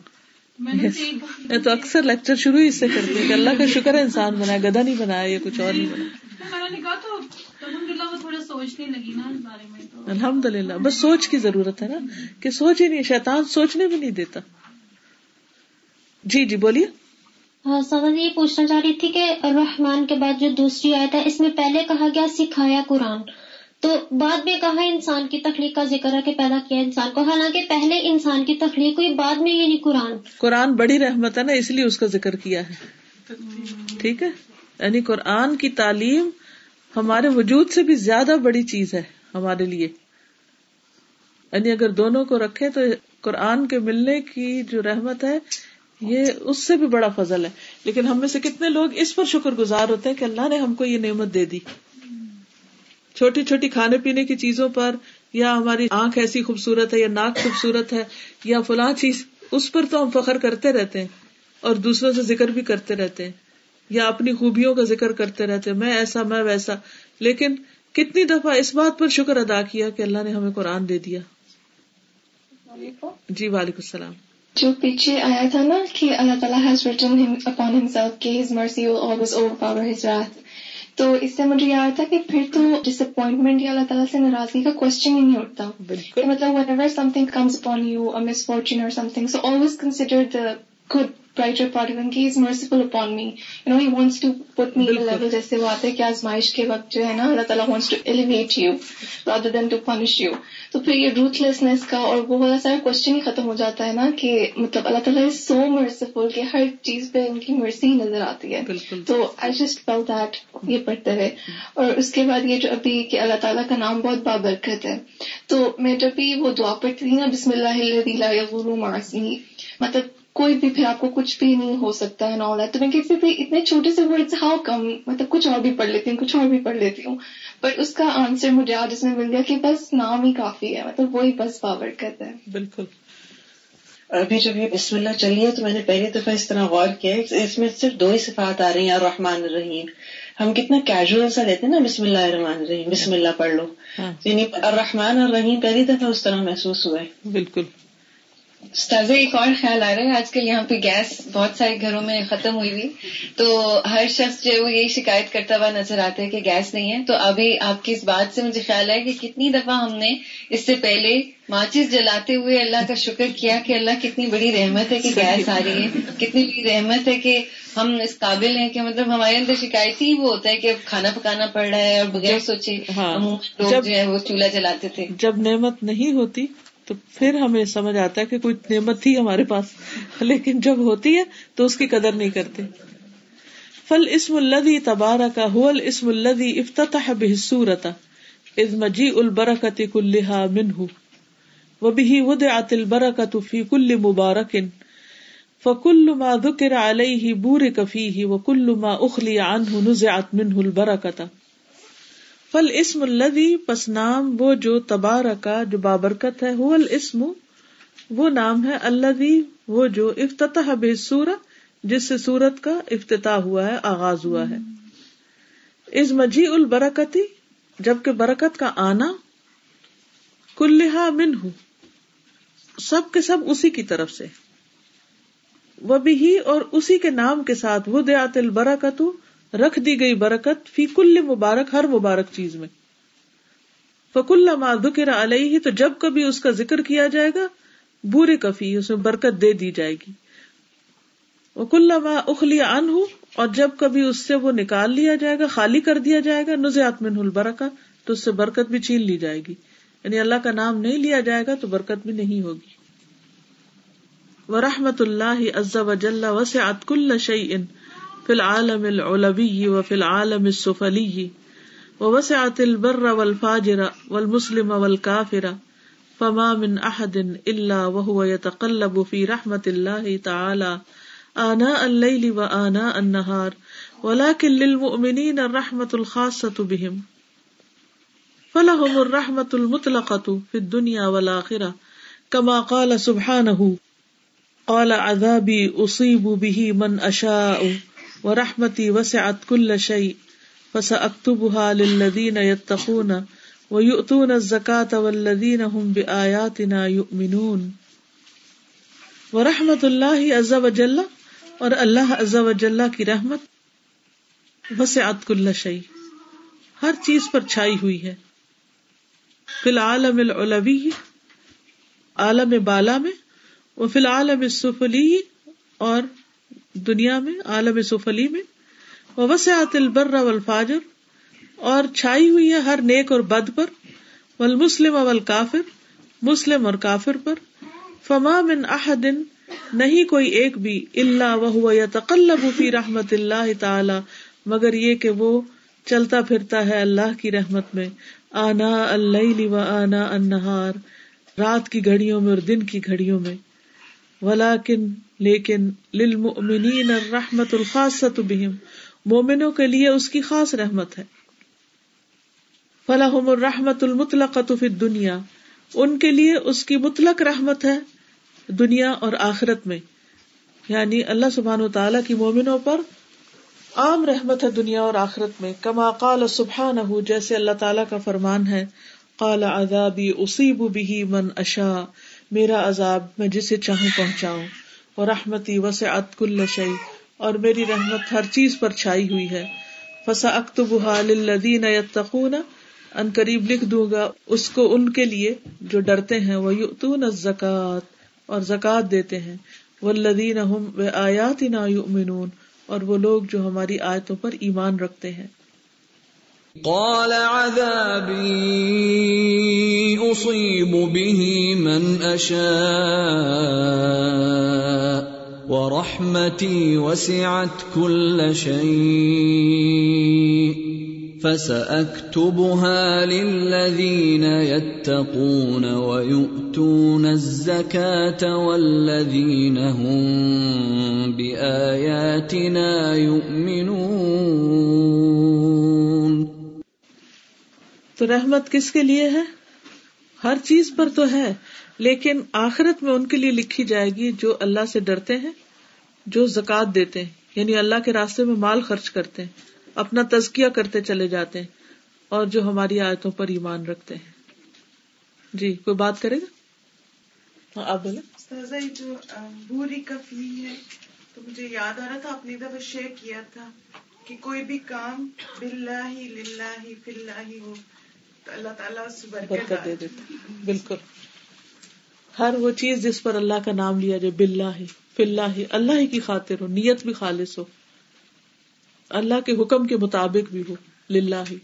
میں تو اکثر لیکچر شروع ہی اس سے کرتی ہوں کہ اللہ کا شکر ہے انسان بنایا گدا نہیں بنایا یا کچھ اور نہیں بنایا۔ میں نے کہا تو الحمد للہ وہ تھوڑا سوچنے لگی نا اس بارے میں الحمد للہ بس سوچ کی ضرورت ہے نا کہ سوچ ہی نہیں شیطان سوچنے بھی نہیں دیتا۔ جی جی بولیے۔ ہاں سوال یہ پوچھنا چاہ رہی تھی کہ رحمان کے بعد جو دوسری آیت ہے اس میں پہلے کہا گیا سکھایا قرآن۔ تو بعد میں کہا انسان کی تخلیق کا ذکر ہے کہ پیدا کیا انسان کو۔ حالانکہ پہلے انسان کی تخلیق ہوئی بعد میں یعنی قرآن۔ قرآن بڑی رحمت ہے نا اس لیے اس کا ذکر کیا ہے۔ ٹھیک ہے؟ یعنی قرآن کی تعلیم ہمارے وجود سے بھی زیادہ بڑی چیز ہے ہمارے لیے۔ یعنی اگر دونوں کو رکھے تو قرآن کے ملنے کی جو رحمت ہے، یہ اس سے بھی بڑا فضل ہے۔ لیکن ہم میں سے کتنے لوگ اس پر شکر گزار ہوتے ہیں کہ اللہ نے ہم کو یہ نعمت دے دی۔ چھوٹی چھوٹی کھانے پینے کی چیزوں پر، یا ہماری آنکھ ایسی خوبصورت ہے، یا ناک خوبصورت ہے، یا فلاں چیز، اس پر تو ہم فخر کرتے رہتے ہیں اور دوسروں سے ذکر بھی کرتے رہتے ہیں۔ یا اپنی خوبیوں کا ذکر کرتے رہتے میں ایسا میں ویسا۔ لیکن کتنی دفعہ اس بات پر شکر ادا کیا کہ اللہ نے ہمیں قرآن دے دیا۔ جی وعلیکم السلام۔ جو پیچھے آیا تھا نا کہ اللہ تعالیٰ تو اس سے مجھے یاد تھا کہ پھر تو ڈس اپوائنٹمنٹ یا اللہ تعالیٰ سے ناراضگی کا کوشچن ہی نہیں اٹھتا۔ کہ مطلب whatever something comes upon you misfortune اور something so always consider the good brighter is merciful upon me. You know he wants to put me in a level جیسے وہ آتا ہے کہ آزمائش کے وقت جو ہے نا اللہ تعالیٰ wants to elevate you rather than to punish you. تو پھر یہ روتھلیسنس کا اور وہ بہت سارا کوشچن ہی ختم ہو جاتا ہے نا کہ مطلب اللہ تعالیٰ از سو مرسیفل کہ ہر چیز پہ ان کی مرسی ہی نظر آتی ہے۔ تو آئی جسٹ فیل دیٹ یہ پڑھتے ہوئے اور اس کے بعد یہ جو ابھی کہ اللہ تعالیٰ کا نام بہت بابرکت ہے۔ تو میں جب بھی وہ دعا پڑھتی تھی نا بسم اللہ معاشی مطلب کوئی بھی پھر آپ کو کچھ بھی نہیں ہو سکتا ہے نال تو میں کسی بھی اتنے چھوٹے سے ورڈ ہاؤ کم مطلب کچھ اور بھی پڑھ لیتی ہوں کچھ اور بھی پڑھ لیتی ہوں. پر اس کا آنسر مجھے آج اس میں مل گیا کہ بس نام ہی کافی ہے. مطلب وہی بس پاور کرتا ہے. بالکل. ابھی جب یہ بسم اللہ چلی ہے تو میں نے پہلی دفعہ اس طرح غور کیا اس میں صرف دو ہی صفات آ رہی ہیں رحمان الرحیم. ہم کتنا کیجول سا لیتے ہیں نا بسم اللہ الرحمن الرحیم بسم اللہ پڑھ لو. ہاں۔ یعنی الرحمن الرحیم پہلی دفعہ اس طرح محسوس ہوا ہے. بالکل. تازہ ایک اور خیال آ رہا ہے آج کل یہاں پہ گیس بہت سارے گھروں میں ختم ہوئی ہوئی۔ تو ہر شخص جو ہے وہ یہی شکایت کرتا ہوا نظر آتا ہے کہ گیس نہیں ہے۔ تو ابھی آپ کی اس بات سے مجھے خیال ہے کہ کتنی دفعہ ہم نے اس سے پہلے ماچس جلاتے ہوئے اللہ کا شکر کیا کہ اللہ کتنی بڑی رحمت ہے کہ گیس آ رہی ہے۔ کتنی بڑی رحمت ہے کہ ہم اس قابل ہیں کہ مطلب ہمارے اندر شکایت ہی وہ ہوتا ہے کہ اب کھانا پکانا پڑ رہا ہے اور بغیر سوچے ہاں۔ لوگ جو ہے وہ چولہا جلاتے تھے۔ جب نعمت نہیں ہوتی تو پھر ہمیں سمجھ آتا ہے کہ کوئی نعمت تھی ہمارے پاس۔ لیکن جب ہوتی ہے تو اس کی قدر نہیں کرتے۔ فل اسم الدی تبارہ کا حل اسم الدی افتتاح بحصورتا از مجی البرکت کلحا منہ و بھی ود عت البرکت فی کل مبارکن فکل ما ذکر علیہ بور کفی و کل ما اخلی عنہ نزعت منہ البرکتا فل اسم الدی پس نام وہ جو تبارہ کا جو بابرکت ہے وہ الاسم، وہ نام ہے اللہ وہ جو افتتاح بے سورہ جس سے سورت کا افتتاح ہوا ہے، آغاز ہوا ہے۔ اس مجی البرکتی، جبکہ برکت کا آنا کلحا من ہوں سب کے سب اسی کی طرف سے۔ وہ بھی اور اسی کے نام کے ساتھ وہ دیات البرکت رکھ دی گئی برکت فی کل مبارک ہر مبارک چیز میں۔ فک اللہ ذکر علیہ، تو جب کبھی اس کا ذکر کیا جائے گا، بورے کفی، اس میں برکت دے دی جائے گی۔ وکل ما اخلی ان ہوں اور جب کبھی اس سے وہ نکال لیا جائے گا، خالی کر دیا جائے گا نز آتمن البرکا تو اس سے برکت بھی چھین لی جائے گی۔ یعنی اللہ کا نام نہیں لیا جائے گا، تو برکت بھی نہیں ہوگی۔ وہ رحمت اللہ عز وجل وسعت کل شعی فی العالم العلوی و فی العالم السفلی ووسعت البر والفاجر والمسلم والکافر فما من احد الا وهو يتقلب في رحمت الله تعالى آناء الليل وآناء النهار ولكن للمؤمنين الرحمة الخاصة بهم فلهم الرحمة المطلقة في الدنيا والآخرة كما قال سبحانه قال عذابي أصيب به من أشاء و رحمتی وسعت کل شعی فس اکتبها للذین یتقون و یؤتون الزکاة والذین هم بآیاتنا یؤمنون و رحمت اللہ عز و جل اور اللہ عز و جل کی رحمت وسعت کل شعی ہر چیز پر چھائی ہوئی ہے. فی العالم العلوی، عالم بالا میں وہ فی العالم السفلی اور دنیا میں، عالم سفلی میں۔ وسعت البر والفاجر۔ اور چھائی ہوئی ہے ہر نیک اور بد پر۔ والمسلم والکافر۔ مسلم اور کافر پر۔ فما من احد، نہیں کوئی ایک بھی۔ اللہ وہ یتقلب فی رحمت اللہ تعالی۔ مگر یہ کہ وہ چلتا پھرتا ہے اللہ کی رحمت میں۔ آنا اللیل و آنا النہار۔ رات کی گھڑیوں میں اور دن کی گھڑیوں میں۔ ولیکن لیکن للمؤمنین الرحمت الخاصۃ بهم مومنوں کے لیے اس کی خاص رحمت ہے۔ فلاحم الرحمت المطلقۃ فی الدنیا، ان کے لیے اس کی مطلق رحمت ہے دنیا اور آخرت میں۔ یعنی اللہ سبحان و تعالیٰ کی مومنوں پر عام رحمت ہے دنیا اور آخرت میں۔ کما قال سبحان جیسے اللہ تعالیٰ کا فرمان ہے، قال عذابی اصیب به من اشا میرا عذاب میں جسے چاہوں پہنچاؤں، اور رحمتی وس ات کل شعی اور میری رحمت ہر چیز پر چھائی ہوئی ہے۔ فسا اکتب لدین یتقون، ان قریب لکھ دوں گا اس کو ان کے لیے جو ڈرتے ہیں وہ یؤتون الزکات، اور زکات دیتے ہیں۔ والذین هم بآیاتنا یؤمنون، اور وہ لوگ جو ہماری آیتوں پر ایمان رکھتے ہیں۔ قال عذابي اصيب به من اشاء ورحمتي وسعت كل شيء فساكتبها للذين يتقون ويؤتون الزكاه والذين هم باياتنا يؤمنون تو رحمت کس کے لیے ہے؟ ہر چیز پر تو ہے، لیکن آخرت میں ان کے لیے لکھی جائے گی جو اللہ سے ڈرتے ہیں، جو زکات دیتے ہیں یعنی اللہ کے راستے میں مال خرچ کرتے ہیں، اپنا تزکیہ کرتے چلے جاتے ہیں، اور جو ہماری آیتوں پر ایمان رکھتے ہیں۔ جی کوئی بات کرے گا؟ ہاں، آپ بولے جو بوری کفی ہے، تو مجھے یاد آ رہا تھا اپنی دفعہ شیئر کیا تھا کہ کوئی بھی کام بلّہ ہی للہ ہی فلّہ ہی ہو اللہ تعالیٰ برکت دے دیتا بالکل۔ ہر وہ چیز جس پر اللہ کا نام لیا جائے بلّہ ہی فلّہ ہی اللہ ہی کی خاطر ہو نیت بھی خالص ہو۔ اللہ کے حکم کے مطابق بھی ہو للہ۔ ہی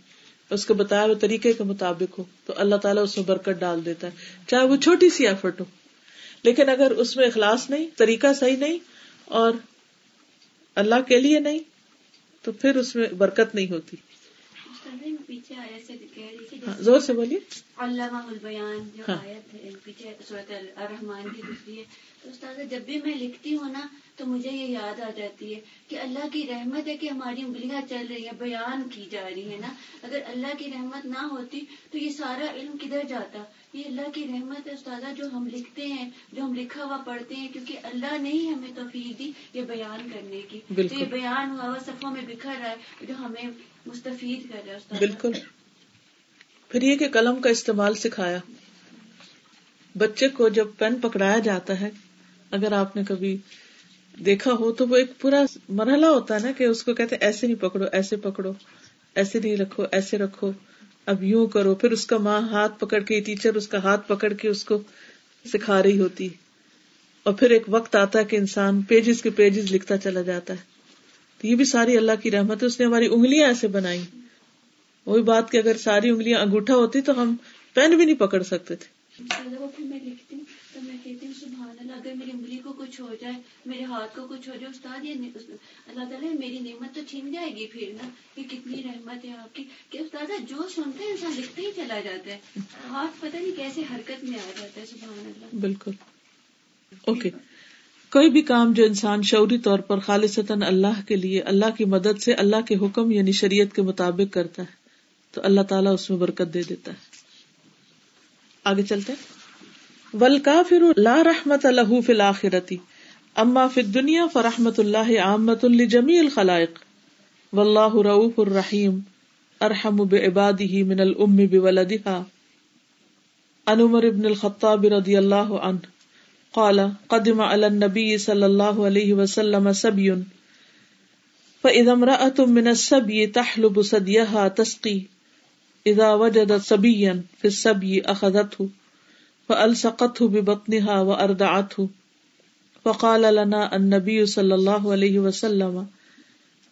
اس کے بتایا ہوئے طریقے کے مطابق ہو تو اللہ تعالیٰ اس میں برکت ڈال دیتا ہے۔ چاہے وہ چھوٹی سی ایفرٹ ہو۔ لیکن اگر اس میں اخلاص نہیں طریقہ صحیح نہیں اور اللہ کے لیے نہیں تو پھر اس میں برکت نہیں ہوتی۔ پیچھے آیا سے کہہ رہی تھی ہاں، زور سے بولیے۔ علامہ البیان جو ہاں۔ آیت ہے پیچھے صورت الرحمان کی دوسری ہے۔ تو استاد جب بھی میں لکھتی ہوں نا تو مجھے یہ یاد آ جاتی ہے کہ اللہ کی رحمت ہے کہ ہماری انگلیاں چل رہی ہیں بیان کی جا رہی ہے نا۔ اگر اللہ کی رحمت نہ ہوتی تو یہ سارا علم کدھر جاتا؟ یہ اللہ کی رحمت ہے استاد جو ہم لکھتے ہیں جو ہم لکھا ہوا پڑھتے ہیں کیونکہ اللہ نے ہی ہمیں توفیق دی یہ بیان کرنے کی۔ تو یہ بیان ہوا ہوا صفوں میں بکھر رہا ہے جو ہمیں مستفید کر رہا بالکل۔ پھر یہ کہ قلم کا استعمال سکھایا۔ بچے کو جب پین پکڑایا جاتا ہے، اگر آپ نے کبھی دیکھا ہو تو وہ ایک پورا مرحلہ ہوتا ہے نا کہ اس کو کہتے ایسے نہیں پکڑو، ایسے پکڑو، ایسے نہیں رکھو، ایسے رکھو۔ اب یوں کرو۔ پھر اس کا ماں ہاتھ پکڑ کے، ٹیچر اس کا ہاتھ پکڑ کے اس کو سکھا رہی ہوتی۔ اور پھر ایک وقت آتا ہے کہ انسان پیجز کے پیجز لکھتا چلا جاتا ہے۔ تو یہ بھی ساری اللہ کی رحمت ہے اس نے ہماری انگلیاں ایسے بنائی۔ وہی بات کہ اگر ساری انگلیاں انگوٹھا ہوتی تو ہم پین بھی نہیں پکڑ سکتے تھے۔ اگر میری انگلی کو کچھ ہو جائے میرے ہاتھ کو کچھ ہو جائے استاد یہ اللہ تعالیٰ میری نعمت تو چھین جائے گی پھر نا کہ کتنی رحمت ہے آپ کی۔ کہ استاد جو سنتے ہیں انسان لکھتے ہی چلا جاتا ہے۔ ہاتھ پتہ نہیں کیسے حرکت میں آ جاتا ہے سبحان اللہ۔ بالکل۔ اوکے۔ کوئی بھی کام جو انسان شعوری طور پر خالصتاً اللہ کے لیے، اللہ کی مدد سے، اللہ کے حکم یعنی شریعت کے مطابق کرتا ہے، تو اللہ تعالیٰ اس میں برکت دے دیتا ہے۔ آگے چلتے ول لا رحمت اللہ فی الآخرتی اما فی دنیا فرحمت اللہ عامت الجمی الخلائق و اللہ رعف الرحیم، ارحم بعباده من الام بولدها ان عمر ابن الخطاب رضی اللہ عنہ۔ قال قدم على النبي صلى الله عليه وسلم سبي فإذا امرأة من السبي تحلب سديها تسقي. اذا وجدت صبيا في السبي اخذته فالصقته ببطنها واردعته فقال لنا النبي صلى الله عليه وسلم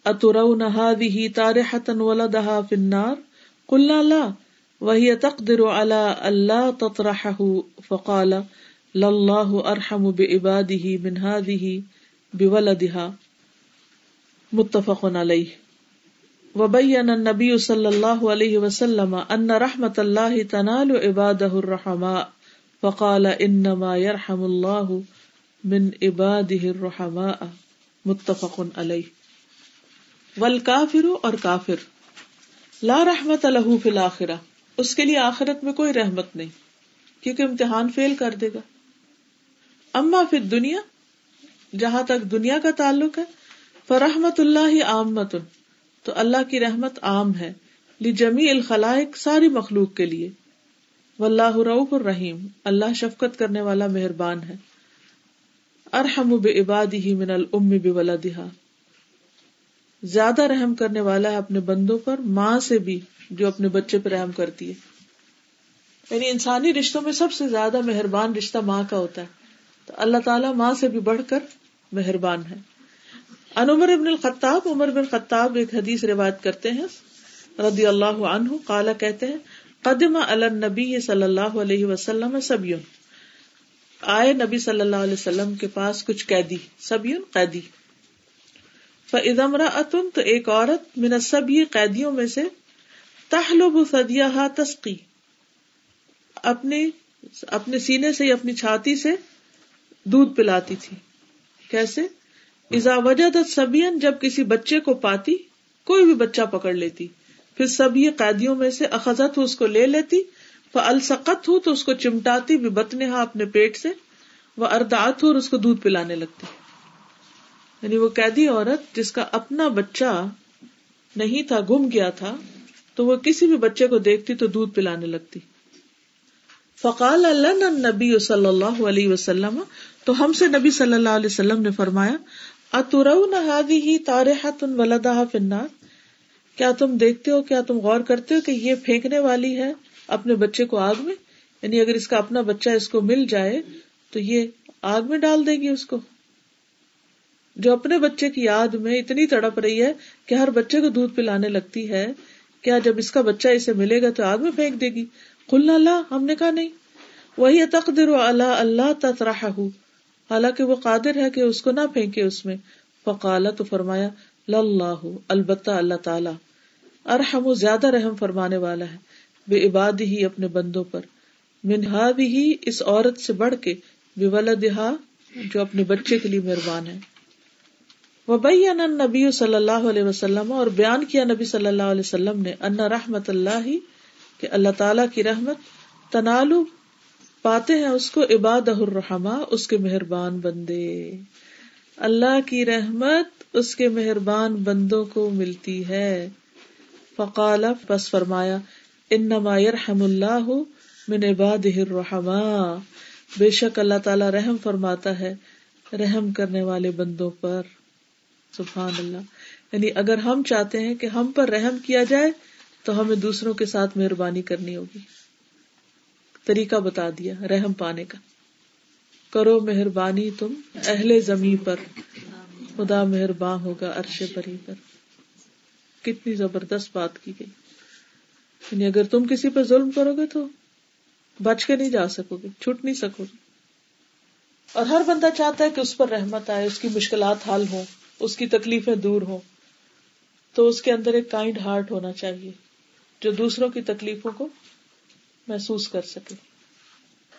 اترون هذه طارحة ولدها في النار؟ قلنا لا، وهي تقدر على الا تطرحه. فقال لله ارحم بعباده من هذه بولدها متفق عليه وبین النبی صلی اللہ علیہ وسلم ان رحمت اللہ تنال عبادہ الرحماء فقال انما يرحم اللہ من عباده الرحماء متفق علیہ والکافر اور کافر لا رحمت له فی الاخرہ اس کے لیے آخرت میں کوئی رحمت نہیں کیونکہ امتحان فیل کر دے گا اما فی دنیا جہاں تک دنیا کا تعلق ہے، فرحمت اللہ عامت، تو اللہ کی رحمت عام ہے لی جمی الخلائق ساری مخلوق کے لیے۔ واللہ رعوف الرحیم، اللہ شفقت کرنے والا مہربان ہے۔ ارحم بعباده من الام بولدها زیادہ رحم کرنے والا ہے اپنے بندوں پر، ماں سے بھی، جو اپنے بچے پہ رحم کرتی ہے۔ یعنی انسانی رشتوں میں سب سے زیادہ مہربان رشتہ ماں کا ہوتا ہے۔ تو اللہ تعالیٰ ماں سے بھی بڑھ کر مہربان ہے۔ انمر ابن الخطاب، عمر بن خطاب ایک حدیث روایت کرتے ہیں، رضی اللہ عنہ کالا کہتے ہیں، قدم النبی صلی اللہ علیہ وسلم سبیون۔ آئے نبی صلی اللہ علیہ وسلم کے پاس کچھ قیدی، سبیون قیدی۔ فمرا اتن تو ایک عورت من سب قیدیوں میں سے، تحلب سدیا تسقی۔ اپنے اپنے سینے سے اپنی چھاتی سے دودھ پلاتی تھی۔ کیسے؟ ازا وجہ سبین جب کسی بچے کو پاتی، کوئی بھی بچہ پکڑ لیتی۔ پھر سب یہ قیدیوں میں سے اخذت ہو اس کو لے لیتی السقت ہو تو اس کو چمٹاتی بھی بتنے ہاں اپنے پیٹ سے وہ اردات ہو اور اس کو دودھ پلانے لگتی۔ یعنی وہ قیدی عورت جس کا اپنا بچہ نہیں تھا، گم گیا تھا، تو وہ کسی بھی بچے کو دیکھتی تو دودھ پلانے لگتی۔ فقال اللہ نبی صلی اللہ علیہ وسلم، تو ہم سے نبی صلی اللہ علیہ وسلم نے فرمایا اتر فنار کیا تم دیکھتے ہو، کیا تم غور کرتے ہو کہ یہ پھینکنے والی ہے اپنے بچے کو آگ میں؟ یعنی اگر اس کا اپنا بچہ اس کو مل جائے، تو یہ آگ میں ڈال دے گی اس کو؟ جو اپنے بچے کی یاد میں اتنی تڑپ رہی ہے کہ ہر بچے کو دودھ پلانے لگتی ہے، کیا جب اس کا بچہ اسے ملے گا تو آگ میں پھینک دے گی؟ کل اللہ ہم نے کہا نہیں۔ وہی تقدر اللہ اللہ تطرح حالانکہ وہ قادر ہے کہ اس کو نہ پھینکے اس میں۔ فقالا تو فرمایا اللہ البتہ اللہ تعالی۔ ارحم، زیادہ رحم فرمانے والا ہے۔ بے عباد ہی اپنے بندوں پر۔ منہا بھی اس عورت سے بڑھ کے بے ولدہا، جو اپنے بچے کے لیے مہربان ہے۔ وبین نبی صلی اللہ علیہ وسلم اور بیان کیا نبی صلی اللہ علیہ وسلم نے، ان رحمت اللہ کہ اللہ تعالی کی رحمت تنالو پاتے ہیں اس کو عباد الرحما اس کے مہربان بندے۔ اللہ کی رحمت اس کے مہربان بندوں کو ملتی ہے۔ فقال بس فرمایا، انما يرحم اللہ من عباده الرحما بے شک اللہ تعالی رحم فرماتا ہے رحم کرنے والے بندوں پر۔ سبحان اللہ۔ یعنی اگر ہم چاہتے ہیں کہ ہم پر رحم کیا جائے تو ہمیں دوسروں کے ساتھ مہربانی کرنی ہوگی۔ طریقہ بتا دیا، رحم پانے کا۔ کرو مہربانی تم اہل زمین پر۔ خدا مہربان ہوگا عرش پری پر۔ کتنی زبردست بات کی گئی۔ یعنی اگر تم کسی پر ظلم کرو گے تو بچ کے نہیں جا سکو گے، چھٹ نہیں سکو گے۔ اور ہر بندہ چاہتا ہے کہ اس پر رحمت آئے، اس کی مشکلات حل ہو اس کی تکلیفیں دور ہو تو اس کے اندر ایک کائنڈ ہارٹ ہونا چاہیے۔ جو دوسروں کی تکلیفوں کو محسوس کر سکے۔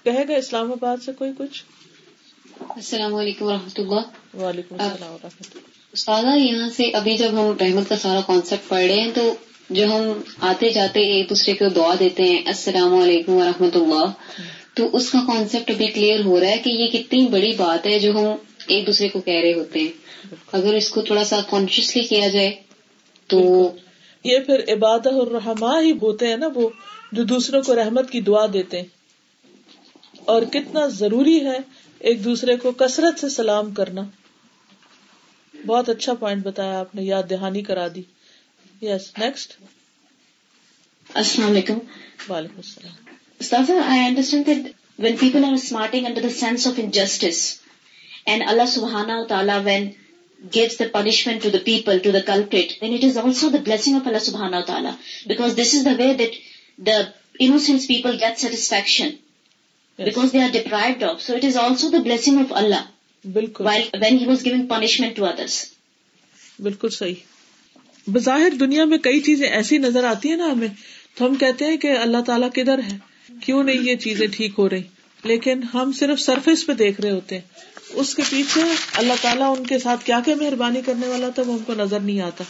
کہے گا اسلام آباد سے کوئی کچھ؟ السلام علیکم و رحمۃ اللہ۔ وعلیکم السلام و رحمۃ اللہ۔ استاد یہاں سے ابھی جب ہم رحمت کا سارا کانسیپٹ پڑھ رہے ہیں تو جو ہم آتے جاتے ایک دوسرے کو دعا دیتے ہیں السلام علیکم و رحمۃ اللہ۔ تو اس کا کانسیپٹ ابھی کلیئر ہو رہا ہے کہ یہ کتنی بڑی بات ہے جو ہم ایک دوسرے کو کہہ رہے ہوتے ہیں۔ اگر اس کو تھوڑا سا کانشیسلی کیا جائے تو یہ پھر عبادت الرحما ہی ہوتے ہیں نا وہ جو دوسروں کو رحمت کی دعا دیتے ہیں۔ اور کتنا ضروری ہے ایک دوسرے کو کثرت سے سلام کرنا۔ بہت اچھا پوائنٹ بتایا آپ نے یاد دہانی کرا دی۔ یس نیکسٹ السلام علیکم۔ وعلیکم السلام۔ I understand when people are smarting under the sense of injustice and اللہ سبحانہ تعالیٰ when gives the punishment to the people, to the culprit, then it is also the blessing of Allah subhanahu wa ta'ala. Because this is the way that the innocent people get satisfaction yes. because they are deprived of. So it is also the blessing of Allah. بالکل when he was giving punishment to others. بالکل صحیح بظاہر دنیا میں کئی چیزیں ایسی نظر آتی ہیں نا ہمیں تو ہم کہتے ہیں کہ اللہ تعالیٰ کدھر ہے کیوں نہیں یہ چیزیں ٹھیک ہو رہی لیکن ہم صرف سرفیس پہ دیکھ رہے ہوتے ہیں اس کے پیچھے اللہ تعالیٰ ان کے ساتھ کیا کیا مہربانی کرنے والا تھا وہ ہم کو نظر نہیں آتا۔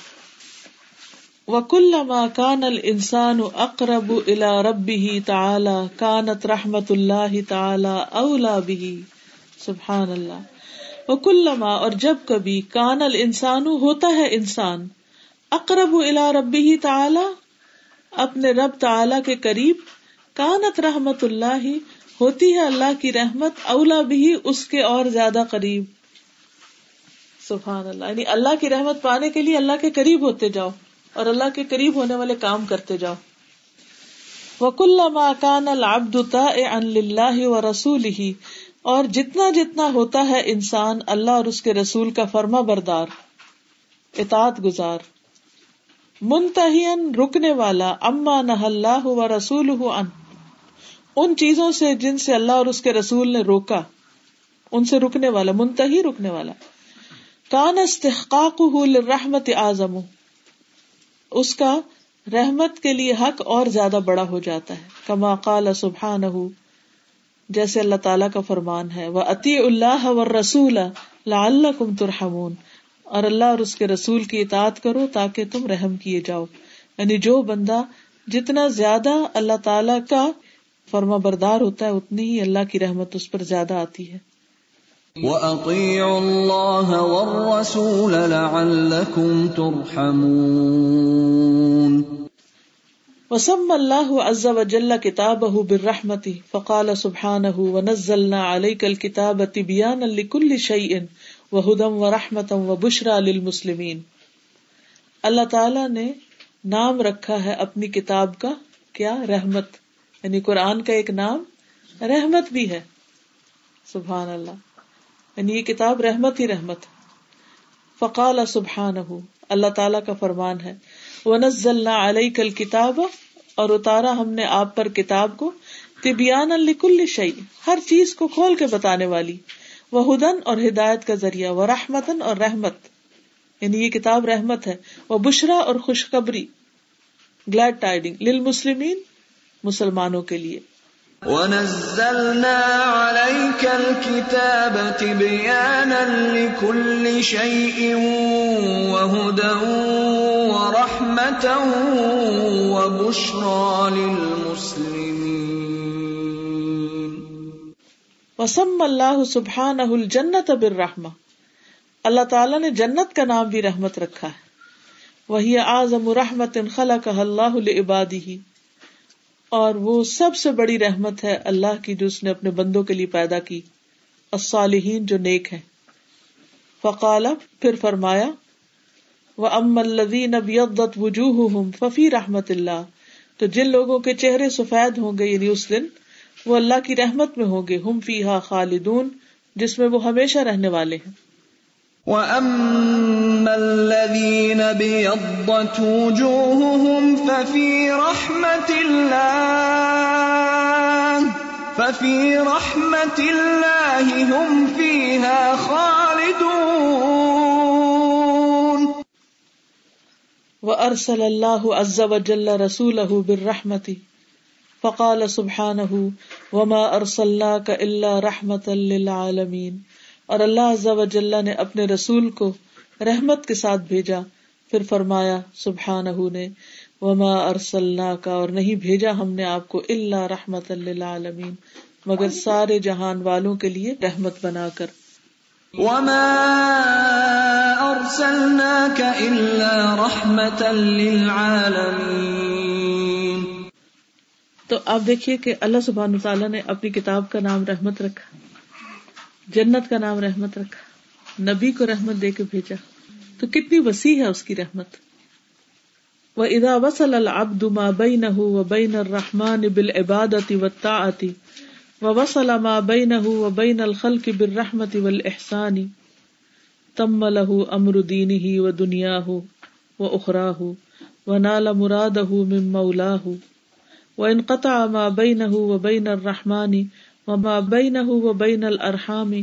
وکل ما کان الانسان اقرب الى ربه تعالی کانت رحمت اللہ تعالی اولا به۔ سبحان اللہ وکل اور جب کبھی کان الانسان ہوتا ہے انسان اقرب الى ربه تعالی اپنے رب تعالی کے قریب کانت رحمت اللہ ہوتی ہے اللہ کی رحمت، اولا بھی اس کے اور زیادہ قریب۔ سبحان اللہ۔ یعنی اللہ کی رحمت پانے کے لیے اللہ کے قریب ہوتے جاؤ اور اللہ کے قریب ہونے والے کام کرتے جاؤ۔ وک اللہ مکان العبد و رسول ہی اور جتنا جتنا ہوتا ہے انسان، اللہ اور اس کے رسول کا فرما بردار، اطاعت گزار۔ منتحین رکنے والا، اما نہ اللہ و رسول ان ان چیزوں سے جن سے اللہ اور اس کے رسول نے روکا، ان سے رکنے والا منتحی رکنے والا۔ کان استحقاق رحمت اعظم، اس کا رحمت کے لیے حق اور زیادہ بڑا ہو جاتا ہے۔ کما قال سبحان جیسے اللہ تعالیٰ کا فرمان ہے وہ عطی اللہ و رسول لعلکم ترحمون۔ اور اللہ اور اس کے رسول کی اطاعت کرو تاکہ تم رحم کیے جاؤ۔ یعنی جو بندہ جتنا زیادہ اللہ تعالی کا فرما بردار ہوتا ہے اتنی ہی اللہ کی رحمت اس پر زیادہ آتی ہے۔ وَأَطِيعُوا اللَّهَ وَالرَّسُولَ لَعَلَّكُمْ تُرْحَمُونَ۔ وسم اللہ عز وجل کتابه بالرحمت فقال سبحانه ونزلنا عليك الكتاب تبيانا لكل شيء وہ ہدم و رحمت و بشرا للمسلمین اللہ تعالی نے نام رکھا ہے اپنی کتاب کا کیا؟ رحمت۔ یعنی قرآن کا ایک نام رحمت بھی ہے۔ سبحان اللہ۔ یعنی یہ کتاب رحمت ہی رحمت۔ فقال سبحان اللہ تعالیٰ کا فرمان ہے۔ وہ نزل علیہ کل کتاب اور اتارا ہم نے آپ پر کتاب کو۔ طبیان الکل شعی ہر چیز کو کھول کے بتانے والی۔ وہ ہدن اور ہدایت کا ذریعہ۔ وہ رحمتن اور رحمت۔ یعنی یہ کتاب رحمت ہے۔ وہ بشرا اور خوشخبری۔ گلیڈ ٹائڈنگ للمسلمین مسلمانوں کے لیے۔ وَنَزَّلْنَا عَلَيْكَ الْكِتَابَ تِبْيَانًا لِكُلِّ شَيْءٍ وَهُدًى وَرَحْمَةً وَبُشْرَى لِلْمُسْلِمِينَ۔ وسم اللہ سبحان الجنت برحم اللہ تعالیٰ نے جنت کا نام بھی رحمت رکھا ہے۔ رحمت خلا کا اللہ عبادی ہی اور وہ سب سے بڑی رحمت ہے اللہ کی جو اس نے اپنے بندوں کے لیے پیدا کی۔ الصالحین جو نیک ہے فقال، پھر فرمایا وہ ام الدین اب یدت وجوہ ففی رحمت اللہ تو جن لوگوں کے چہرے سفید ہوں گے یعنی اس دن، وہ اللہ کی رحمت میں ہوں گے۔ ہم فی ہا خالدون، جس میں وہ ہمیشہ رہنے والے ہیں۔ وَأَمَّا الَّذِينَ بِيَضَّتْ وُجُوهُهُمْ فَفِي رَحْمَةِ اللَّهِ فَفِي رَحْمَةِ اللَّهِ هُمْ فِيهَا خَالِدُونَ وَأَرْسَلَ اللَّهُ عَزَّ وَجَلَّ رَسُولَهُ بِالرَّحْمَةِ فقال سبحانہ وما ارسلنا کا اللہ رحمت اور اللہ عز و جل نے اپنے رسول کو رحمت کے ساتھ بھیجا۔ پھر فرمایا سبحانہ نے وما ارسلنا کا اور نہیں بھیجا ہم نے آپ کو اللہ رحمت للعالمین مگر سارے جہان والوں کے لیے رحمت بنا کر۔ وما ارسلناك الا رحمتا للعالمین۔ تو آپ دیکھیے کہ اللہ سبحان تعالیٰ نے اپنی کتاب کا نام رحمت رکھا۔ جنت کا نام رحمت رکھا، نبی کو رحمت دے کے بھیجا۔ تو کتنی وسیع ہے اس کی رحمت۔ وہ ادا وسل العبد ما بینہ و بین الرحمن بالعبادت والطاعت و وصل ما بینہ و بین الخلق بالرحمت والاحسان تم له امر دینه و دنیاه و اخراه و نال مراده من مولاه وہ انقطع ما بین و بین الرحمانی و ما بین الرحامی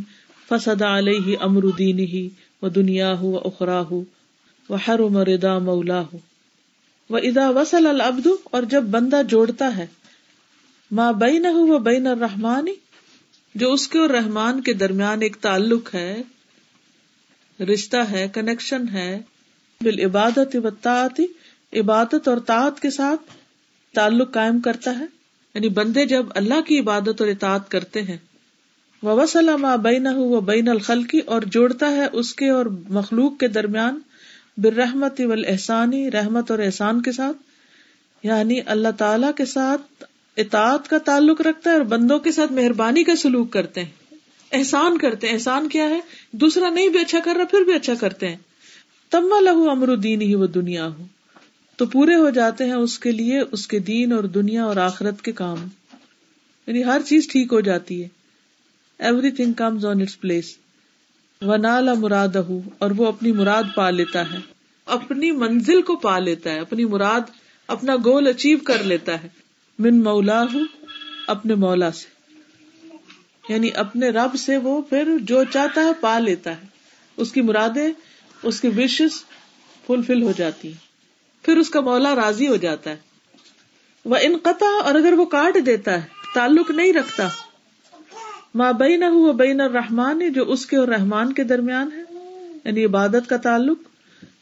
فسد علیہ امر دین ہی و دنیا ہو و اخرا ہو وہ ادا وسل العبد اور جب بندہ جوڑتا ہے ماں بین و بین الرحمانی جو اس کے اور رحمان کے درمیان ایک تعلق ہے، رشتہ ہے کنیکشن ہے، بال عبادت و عبادت اور طاعت کے ساتھ تعلق قائم کرتا ہے۔ یعنی بندے جب اللہ کی عبادت اور اطاعت کرتے ہیں وسلم بین و بین الخلقی اور جوڑتا ہے اس کے اور مخلوق کے درمیان برحمت احسانی رحمت اور احسان کے ساتھ یعنی اللہ تعالی کے ساتھ اطاعت کا تعلق رکھتا ہے اور بندوں کے ساتھ مہربانی کا سلوک کرتے ہیں۔ احسان کرتے ہیں۔ احسان کیا ہے؟ دوسرا نہیں بھی اچھا کر رہا، پھر بھی اچھا کرتے ہیں۔ تما لہو امر الدین ہی وہ دنیا ہو تو پورے ہو جاتے ہیں اس کے لیے، اس کے دین اور دنیا اور آخرت کے کام۔ یعنی ہر چیز ٹھیک ہو جاتی ہے۔ Everything comes on its place و نالا مراد اور وہ اپنی مراد پا لیتا ہے۔ اپنی منزل کو پا لیتا ہے، اپنی مراد، اپنا گول اچیو کر لیتا ہے۔ من مولا ہوں اپنے مولا سے۔ یعنی اپنے رب سے وہ پھر جو چاہتا ہے پا لیتا ہے۔ اس کی مرادیں، اس کی وشز فلفل ہو جاتی ہیں۔ پھر اس کا مولا راضی ہو جاتا ہے۔ وہ انقطع اور اگر وہ کاٹ دیتا ہے، تعلق نہیں رکھتا۔ ماں بین ہو بین الرحمان جو اس کے اور رحمان کے درمیان ہے۔ یعنی عبادت کا تعلق۔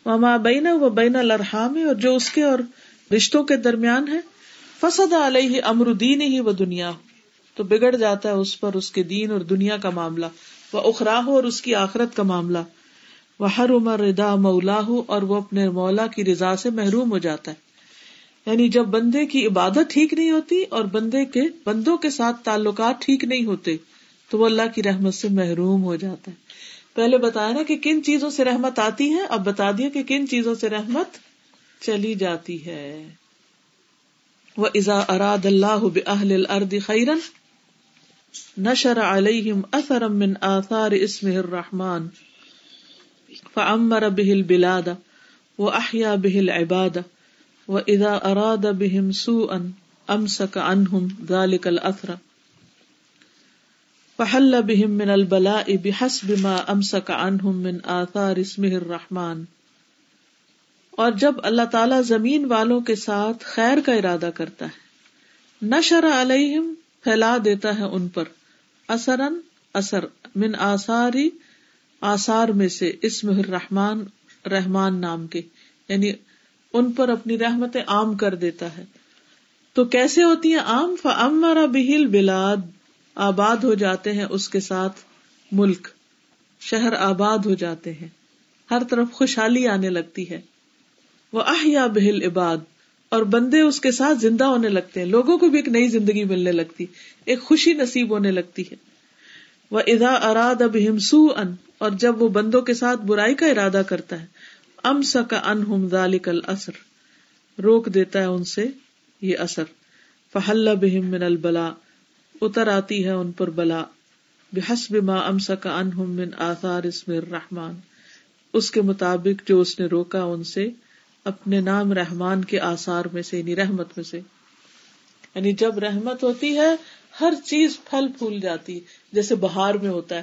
ماں بین و بین الرحام اور جو اس کے اور رشتوں کے درمیان ہے۔ فسد علیہ امر دین ہی وہ دنیا تو بگڑ جاتا ہے اس پر، اس کے دین اور دنیا کا معاملہ۔ وہ اخراہ، اور اس کی آخرت کا معاملہ۔ وہ ہر عمر ردا مولا اور وہ اپنے مولا کی رضا سے محروم ہو جاتا ہے۔ یعنی جب بندے کی عبادت ٹھیک نہیں ہوتی اور بندے کے، بندوں کے ساتھ تعلقات ٹھیک نہیں ہوتے، تو وہ اللہ کی رحمت سے محروم ہو جاتا ہے۔ پہلے بتایا نا کہ کن چیزوں سے رحمت آتی ہے، اب بتا دیا کہ کن چیزوں سے رحمت چلی جاتی ہے۔ وہ ازا اراد اللہ بہل الرد خیرن نشر علیہم اثرم من آثار اسم الرحمن۔ فعمر به البلاد واحیا به العباد واذا اراد بهم سوءا امسك عنهم ذلك الاثر فحل بهم من البلاء بحسب ما امسك عنهم من آثار اسمه الرحمن اور جب اللہ تعالی زمین والوں کے ساتھ خیر کا ارادہ کرتا ہے، نشر علیہم پھیلا دیتا ہے ان پر اثرن اثر من آثاری آثار میں سے اسم الرحمان رحمان نام کے یعنی ان پر اپنی رحمت عام کر دیتا ہے۔ تو کیسے ہوتی ہیں عام؟ فمرا بہل بلاد آباد ہو جاتے ہیں اس کے ساتھ ملک۔ شہر آباد ہو جاتے ہیں۔ ہر طرف خوشحالی آنے لگتی ہے۔ وہ آہیا بہل عباد اور بندے اس کے ساتھ زندہ ہونے لگتے ہیں۔ لوگوں کو بھی ایک نئی زندگی ملنے لگتی۔ ایک خوشی نصیب ہونے لگتی ہے۔ وہ ادا اراد اب ہمسو ان اور جب وہ بندوں کے ساتھ برائی کا ارادہ کرتا ہے ام کا ان ہم ذالک اثر روک دیتا ہے ان سے یہ اثر۔ فہل بہم من البلا اتر آتی ہے ان پر بلا۔ بحسب ما ام کا ان ہم من آثار اسم الرحمان اس کے مطابق جو اس نے روکا ان سے، اپنے نام رحمان کے آسار میں سے یعنی رحمت میں سے۔ یعنی جب رحمت ہوتی ہے ہر چیز پھل پھول جاتی جیسے بہار میں ہوتا ہے۔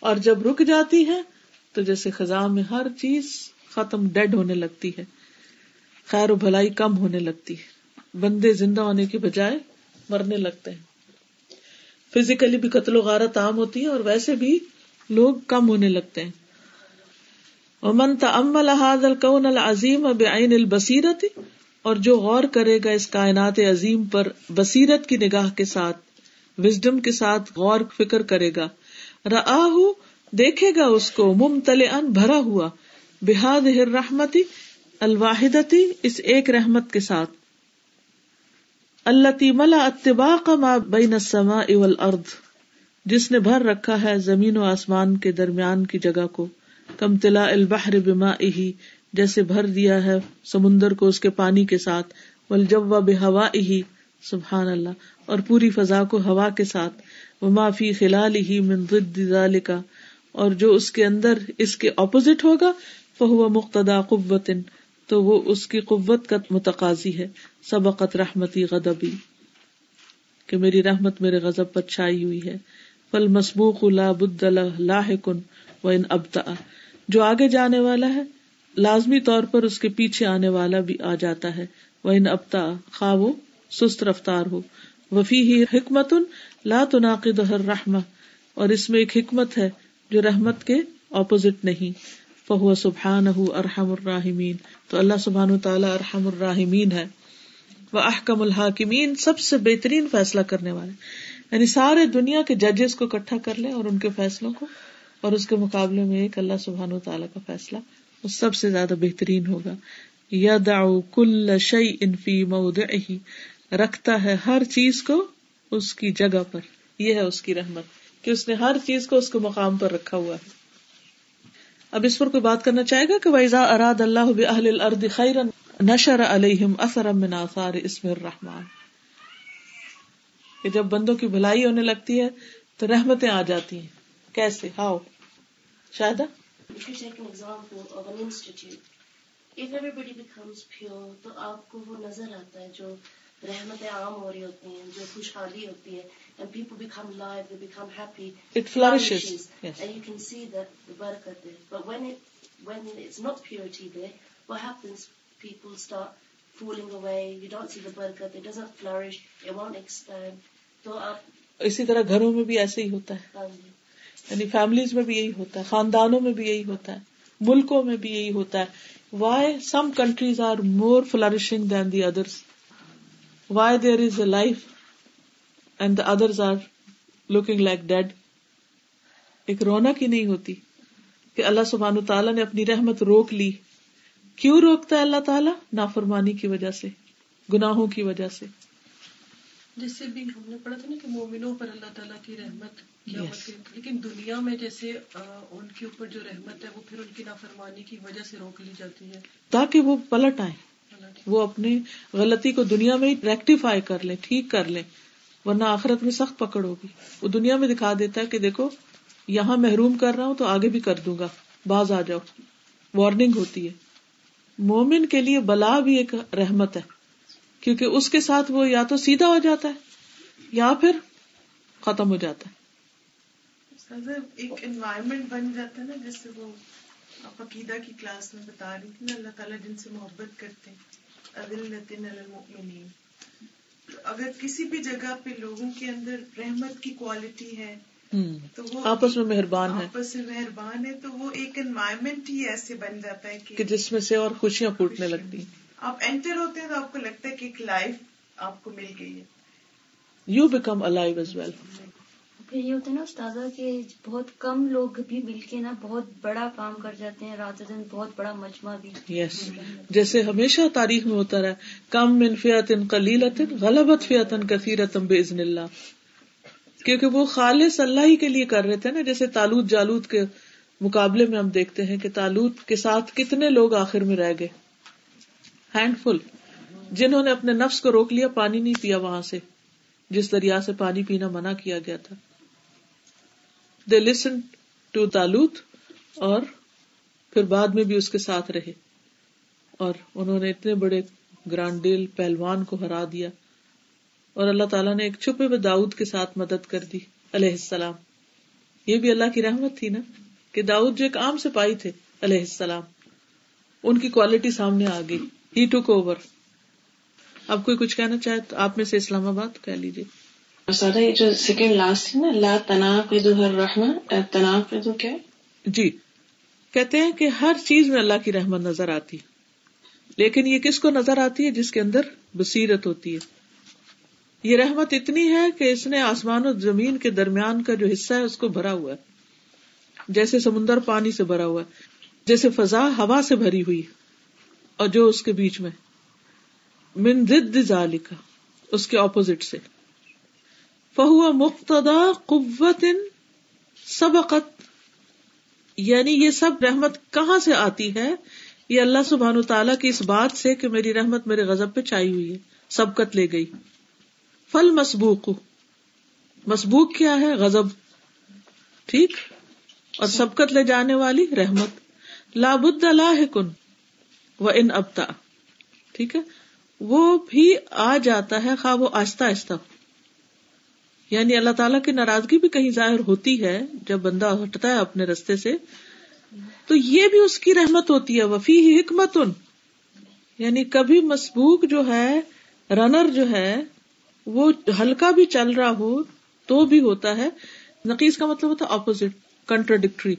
اور جب رک جاتی ہے، تو جیسے خزاں میں ہر چیز ختم ڈیڈ ہونے لگتی ہے۔ خیر و بھلائی کم ہونے لگتی ہے۔ بندے زندہ ہونے کی بجائے مرنے لگتے ہیں۔ فزیکلی بھی قتل و غارت عام ہوتی ہے اور ویسے بھی لوگ کم ہونے لگتے ہیں۔ امن تمل هذا الكون العظیم بعین البصیرت، اور جو غور کرے گا اس کائنات عظیم پر بصیرت کی نگاہ کے ساتھ وزڈم کے ساتھ غور فکر کرے گا۔ راہ دیکھے گا اس کو ممتل ان بھرا ہوا۔ بحاد رحمتی الواحدتی اس ایک رحمت کے ساتھ۔ اللہ ملا اتباع ما بین السماء والارض جس نے بھر رکھا ہے زمین و آسمان کے درمیان کی جگہ کو۔ کم تلا البحر بما ہی جیسے بھر دیا ہے سمندر کو اس کے پانی کے ساتھ۔ ولجوا بے ہوا ہی سبحان اللہ۔ اور پوری فضا کو ہوا کے ساتھ۔ وہ معافی خلال ہی من ضد ذالکا اور جو اس کے اندر اس کے اپوزٹ ہوگا فہو مقتدا قوت تو وہ اس کی قوت کا متقاضی ہے۔ سبقت رحمتی غدبی کہ میری رحمت میرے غضب پر چھائی ہوئی ہے۔ فل مسبوق لا بد لاحقن و ان ابتا جو آگے جانے والا ہے، لازمی طور پر اس کے پیچھے آنے والا بھی آ جاتا ہے۔ وہ ان ابتا خواہ وہ سست رفتار ہو۔ وفی ہی حکمت لا تناقض ہر رحم اور اس میں ایک حکمت ہے جو رحمت کے اپوزٹ نہیں۔ فہو سبحان ارحم الراحمین، تو اللہ سبحان تعالیٰ ارحم الراحمین ہے۔ وہ احکم الحاکمین، سب سے بہترین فیصلہ کرنے والے۔ یعنی سارے دنیا کے ججز کو اکٹھا کر لیں اور ان کے فیصلوں کو، اور اس کے مقابلے میں ایک اللہ سبحان و تعالیٰ کا فیصلہ، وہ سب سے زیادہ بہترین ہوگا۔ یا داؤ کل شعی انفی مود رکھتا ہے ہر چیز کو اس کی جگہ پر۔ یہ ہے اس کی رحمت، کہ اس نے ہر چیز کو اس کے مقام پر رکھا ہوا ہے۔ اب اس پر کوئی بات کرنا چاہے گا کہ ویزا اراد اللہ بہل الرد خیر نشر علیہم اثر من آثار اسم الرحمان کہ جب بندوں کی بھلائی ہونے لگتی ہے تو رحمتیں آ جاتی ہیں۔ کیسے؟ ہاؤ؟ شاید تو آپ کو وہ نظر آتا ہے جو رحمت عام ہو رہی ہوتی ہیں جو خوشحالی ہوتی ہیں تو آپ اسی طرح گھروں میں بھی ایسے ہی یعنی ہوتا ہے۔ خاندانوں میں بھی یہی ہوتا ہے۔ ملکوں میں بھی یہی ہوتا ہے۔ Why some countries are more flourishing than the others why there is a life and the others are looking like dead ایک رونق ہی نہیں ہوتی کہ اللہ سبحان تعالیٰ نے اپنی رحمت روک لی۔ کیوں روکتا ہے اللہ تعالیٰ؟ نافرمانی کی وجہ سے گناہوں کی وجہ سے۔ جس سے بھی ہم نے پڑھا تھا نا کہ مومنوں پر اللہ تعالیٰ کی رحمت لیکن دنیا میں جیسے ان کے اوپر جو رحمت ہے وہ پھر ان کی نافرمانی کی وجہ سے روک لی جاتی ہے۔ تاکہ وہ پلٹ آئے وہ اپنی غلطی کو دنیا میں ریکٹیفائی کر لیں، ٹھیک کر لیں، ورنہ آخرت میں سخت پکڑ ہوگی۔ وہ دنیا میں دکھا دیتا ہے کہ دیکھو، یہاں محروم کر رہا ہوں تو آگے بھی کر دوں گا۔ باز آ جاؤ۔ وارننگ ہوتی ہے۔ مومن کے لیے بلا بھی ایک رحمت ہے، کیونکہ اس کے ساتھ وہ یا تو سیدھا ہو جاتا ہے، یا پھر ختم ہو جاتا ہے۔ ایک انوائرمنٹ بن جاتا ہے نا، جس سے وہ آپ عقیدہ کی کلاس میں بتا رہی تھی نا اللہ تعالیٰ جن سے محبت کرتے اگر کسی بھی جگہ پہ لوگوں کے اندر رحمت کی کوالٹی ہے تو وہ آپس میں مہربان ہے آپس میں مہربان ہے تو وہ ایک انوائرمنٹ ہی ایسے بن جاتا ہے کہ جس میں سے اور خوشیاں پھوٹنے لگتی ہیں۔ آپ انٹر ہوتے ہیں تو آپ کو لگتا ہے کہ ایک لائف آپ کو مل گئی ہے۔ You become alive as well پھر یہ ہوتا ہے نا استاذہ کہ بہت کم لوگ بھی مل کے نا بہت بڑا کام کر جاتے ہیں، رات دن بہت بڑا مجمع بھی۔ یس جیسے ہمیشہ تاریخ میں ہوتا رہا کم من فیات کلیلت غلبت فیاتن کثیرتم بزن اللہ۔ کیونکہ وہ خالص اللہ ہی کے لیے کر رہے تھے نا، جیسے تالوت جالوت کے مقابلے میں ہم دیکھتے ہیں کہ تالوت کے ساتھ کتنے لوگ آخر میں رہ گئے۔ ہینڈ فل جنہوں نے اپنے نفس کو روک لیا، پانی نہیں پیا وہاں سے۔ جس دریا سے پانی پینا منع کیا گیا تھا۔ دے لسن ٹو تالوت اور پھر بعد میں بھی اس کے ساتھ رہے اور انہوں نے اتنے بڑے گرانڈیل پہلوان کو ہرا دیا اور اللہ تعالیٰ نے ایک چھپے ہوئے داؤد کے ساتھ مدد کر دی علیہ السلام یہ بھی اللہ کی رحمت تھی نا کہ داؤد جو ایک عام سپاہی تھے علیہ السلام ان کی کوالٹی سامنے آ گئی. ہی ٹوک اوور اب کوئی کچھ کہنا چاہے تو آپ میں سے اسلام آباد کہہ لیجیے سادہ، یہ جو سیکنڈ لاسٹ ہے نا، لا تناف ہر تناف کیا؟ جی کہتے ہیں کہ ہر چیز میں اللہ کی رحمت نظر آتی لیکن یہ کس کو نظر آتی ہے؟ جس کے اندر بصیرت ہوتی ہے۔ یہ رحمت اتنی ہے کہ اس نے آسمان و زمین کے درمیان کا جو حصہ ہے، اس کو بھرا ہوا ہے۔ جیسے سمندر پانی سے بھرا ہوا ہے، جیسے فضا ہوا سے بھری ہوئی اور جو اس کے بیچ میں۔ من ضد ذالک اس کے اپوزٹ سے۔ فہو مقتدا قوت سبقت یعنی یہ سب رحمت کہاں سے آتی ہے؟ یہ اللہ سبحان تعالیٰ کی اس بات سے کہ میری رحمت میرے غزب پہ چھائی ہوئی ہے، سبقت لے گئی۔ فل مسبوق مسبوق کیا ہے؟ غزب ٹھیک؟ اور سبقت لے جانے والی رحمت۔ لابد اللہ کن و ان ابتا ٹھیک ہے؟ وہ بھی آ جاتا ہے، خواہ وہ آہستہ آہستہ یعنی اللہ تعالیٰ کی ناراضگی بھی کہیں ظاہر ہوتی ہے، جب بندہ ہٹتا ہے اپنے رستے سے، تو یہ بھی اس کی رحمت ہوتی ہے وفی ہی حکمت ان یعنی کبھی مسبوق جو ہے، رنر جو ہے، وہ ہلکا بھی چل رہا ہو تو بھی ہوتا ہے۔ نقیز کا مطلب ہوتا ہے اپوزٹ کنٹرڈکٹری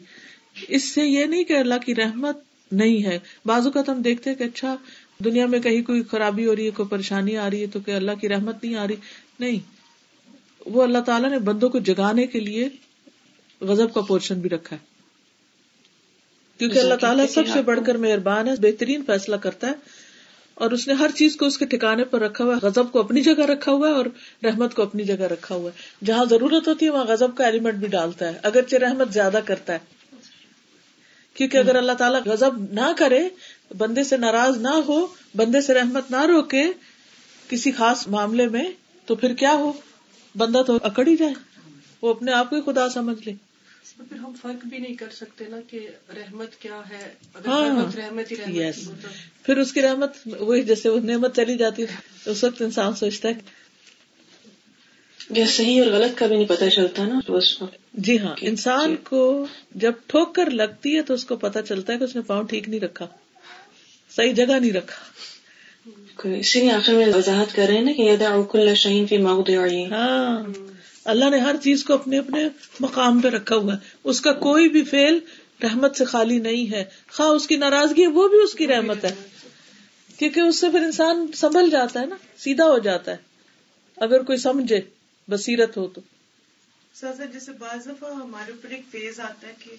اس سے یہ نہیں کہ اللہ کی رحمت نہیں ہے۔ بازو کا تو ہم دیکھتے کہ اچھا دنیا میں کہیں کوئی خرابی ہو رہی ہے، کوئی پریشانی آ رہی ہے، تو کہ اللہ کی رحمت نہیں آ رہی۔ نہیں۔ وہ اللہ تعالیٰ نے بندوں کو جگانے کے لیے غزب کا پورشن بھی رکھا ہے۔ کیونکہ اللہ تعالیٰ سب سے بڑھ کر مہربان ہے بہترین فیصلہ کرتا ہے اور اس نے ہر چیز کو اس کے ٹھکانے پر رکھا ہوا ہے غزب کو اپنی جگہ رکھا ہوا ہے اور رحمت کو اپنی جگہ رکھا ہوا ہے۔ جہاں ضرورت ہوتی ہے وہاں غزب کا ایلیمنٹ بھی ڈالتا ہے۔ اگرچہ رحمت زیادہ کرتا ہے۔ کیونکہ اگر اللہ تعالیٰ غزب نہ کرے بندے سے ناراض نہ ہو بندے سے رحمت نہ روکے کسی خاص معاملے میں تو پھر کیا ہو؟ بندہ تو اکڑ ہی جائے وہ اپنے آپ کو خدا سمجھ لے۔ پھر ہم فرق بھی نہیں کر سکتے نا کہ رحمت کیا ہے۔ اگر ہاں۔ رحمت رحمت ہی رحمت یس پھر اس کی رحمت وہی جیسے وہ نعمت چلی جاتی ہے اس وقت انسان سوچتا ہے یہ صحیح اور غلط کا بھی نہیں پتہ چلتا نا تو اس کو جی ہاں انسان کو جب ٹھوک کر لگتی ہے تو اس کو پتا چلتا ہے کہ اس نے پاؤں ٹھیک نہیں رکھا۔ صحیح جگہ نہیں رکھا۔ اسی لیے آخر میں وضاحت کر رہے ہیں نا کہ یدا کل شہین فی موضعہ ہاں. اللہ نے ہر چیز کو اپنے اپنے مقام پہ رکھا ہوا ہے۔ اس کا کوئی بھی فیل رحمت سے خالی نہیں ہے۔ خواہ اس کی ناراضگی ہے وہ بھی اس کی رحمت ہے۔ کیونکہ اس سے پھر انسان سنبھل جاتا ہے نا سیدھا ہو جاتا ہے۔ اگر کوئی سمجھے بصیرت ہو تو۔ سر جیسے بعض دفعہ ہمارے اوپر ایک فیز آتا ہے کہ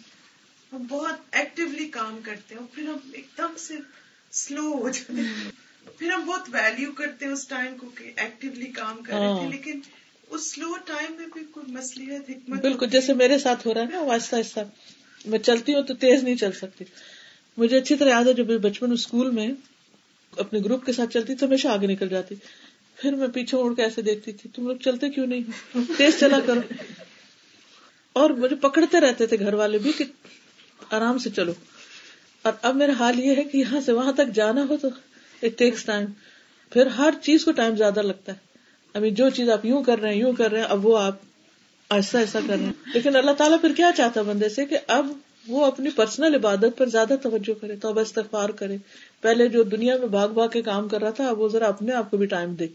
ہم بہت ایکٹیولی کام کرتے ہیں اور پھر ہم ایک دم سے سلو ہو جاتے ہیں۔ پھر ہم بہت ویلیو کرتے ہیں اس ٹائم کو کہ ایکٹیولی کام کر رہے تھے ہاں۔ لیکن اس سلو ٹائم میں بھی کوئی مسئلہ حکمت بالکل جیسے میرے ساتھ ہو رہا ہے نا آہستہ آہستہ میں چلتی ہوں تو تیز نہیں چل سکتی۔ مجھے اچھی طرح یاد ہے جب بچپن اسکول میں اپنے گروپ کے ساتھ چلتی تو ہمیشہ آگے نکل جاتی۔ پھر میں پیچھے اڑ کے ایسے دیکھتی تھی تم لوگ چلتے کیوں نہیں؟ تیز چلا کرو۔ اور مجھے پکڑتے رہتے تھے گھر والے بھی کہ آرام سے چلو۔ اور اب میرا حال یہ ہے کہ یہاں سے وہاں تک جانا ہو تو اٹ ٹیکس ٹائم پھر ہر چیز کو ٹائم زیادہ لگتا ہے۔ ابھی جو چیز آپ یوں کر رہے ہیں، یوں کر رہے ہیں، اب وہ آپ ایسا ایسا کر رہے ہیں۔ لیکن اللہ تعالیٰ پھر کیا چاہتا ہے بندے سے کہ اب وہ اپنی پرسنل عبادت پر زیادہ توجہ کرے تو اب استغفار کرے۔ پہلے جو دنیا میں بھاگ بھاگ کے کام کر رہا تھا، اب وہ ذرا اپنے آپ کو بھی time they.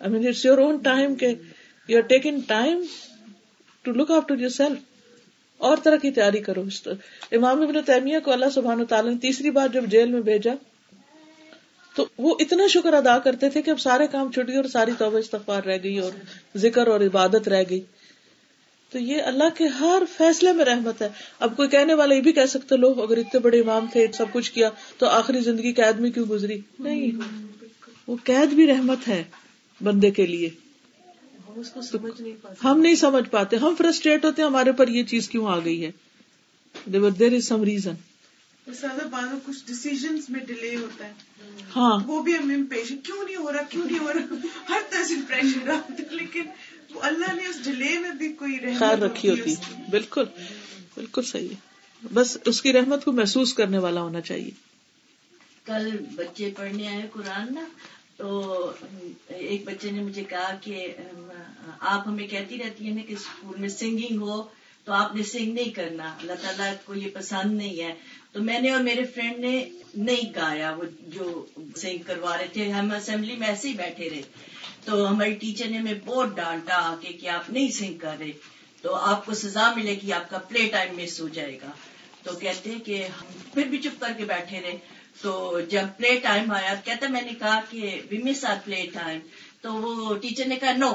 I mean it's your own time کہ you are taking time to look after yourself اور طرح کی تیاری کرو۔ امام ابن تیمیہ کو اللہ سبحان تعالیٰ نے تیسری بار جب جیل میں بھیجا تو وہ اتنا شکر ادا کرتے تھے کہ اب سارے کام چھٹ گئے اور ساری توبہ استغفار رہ گئی اور ذکر اور عبادت رہ گئی۔ تو یہ اللہ کے ہر فیصلے میں رحمت ہے۔ اب کوئی کہنے والا یہ بھی کہہ سکتے لو اگر اتنے بڑے امام تھے، سب کچھ کیا، تو آخری زندگی قید میں کیوں گزری؟ نہیں، وہ قید بھی رحمت ہے بندے کے لیے۔ ہم نہیں سمجھ پاتے، ہم فرسٹریٹ ہوتے ہیں، ہمارے پر یہ چیز کیوں آ گئی ہے؟ دیر از سم ریزن بعض میں کچھ میں ڈیلے ہوتا ہے۔ ہاں۔ وہ بھی ہم کیوں نہیں ہو رہا؟ کیوں نہیں ہو رہا؟ ہر طرح سے پریشر آتا ہے لیکن وہ اللہ نے اس ڈیلے میں بھی کوئی رحمت خیر رکھی ہوتی۔ بالکل بالکل صحیح ہے۔ بس اس کی رحمت کو محسوس کرنے والا ہونا چاہیے۔ کل بچے پڑھنے آئے قرآن نا تو ایک بچے نے مجھے کہا کہ آپ ہمیں کہتی رہتی ہیں نا کہ اسکول میں سنگنگ ہو تو آپ نے سنگ نہیں کرنا۔ اللہ تعالیٰ کو یہ پسند نہیں ہے۔ تو میں نے اور میرے فرینڈ نے نہیں گایا، وہ جو سنگ کروا رہے تھے، ہم اسمبلی میں ایسے ہی بیٹھے رہے۔ تو ہماری ٹیچر نے ہمیں بہت ڈانٹا کہ کہ آپ نہیں سنگ کر رہے، تو آپ کو سزا ملے گی آپ کا پلے ٹائم مس ہو جائے گا۔ تو کہتے کہ ہم پھر بھی چپ کر کے بیٹھے رہے۔ تو جب پلے ٹائم آیا، کہتا میں نے کہا کہ وی مس آر پلے ٹائم تو وہ ٹیچر نے کہا نو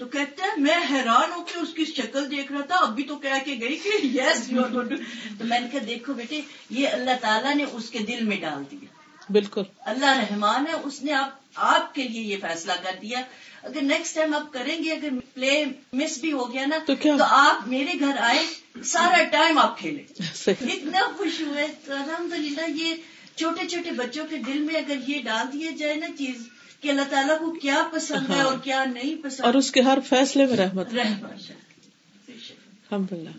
تو کہتا ہے میں حیران ہو کے اس کی شکل دیکھ رہا تھا ابھی تو کہہ کے گئی کہ یس یو تو میں نے کہا دیکھو بیٹے یہ اللہ تعالیٰ نے اس کے دل میں ڈال دیا۔ بالکل۔ اللہ رحمان ہے اس نے آپ آپ کے لیے یہ فیصلہ کر دیا۔ اگر نیکسٹ ٹائم آپ کریں گے اگر پلے مس بھی ہو گیا نا تو کیا؟ آپ میرے گھر آئے سارا ٹائم آپ کھیلے صحیح۔ اتنا خوش ہوئے۔ تو الحمد للہ یہ چھوٹے چھوٹے بچوں کے دل میں اگر یہ ڈال دیا جائے نا چیز کہ اللہ تعالیٰ کو کیا پسند ہے ہاں۔ اور کیا نہیں پسند۔ اور اس کے ہر فیصلے میں رحمت الحمد للہ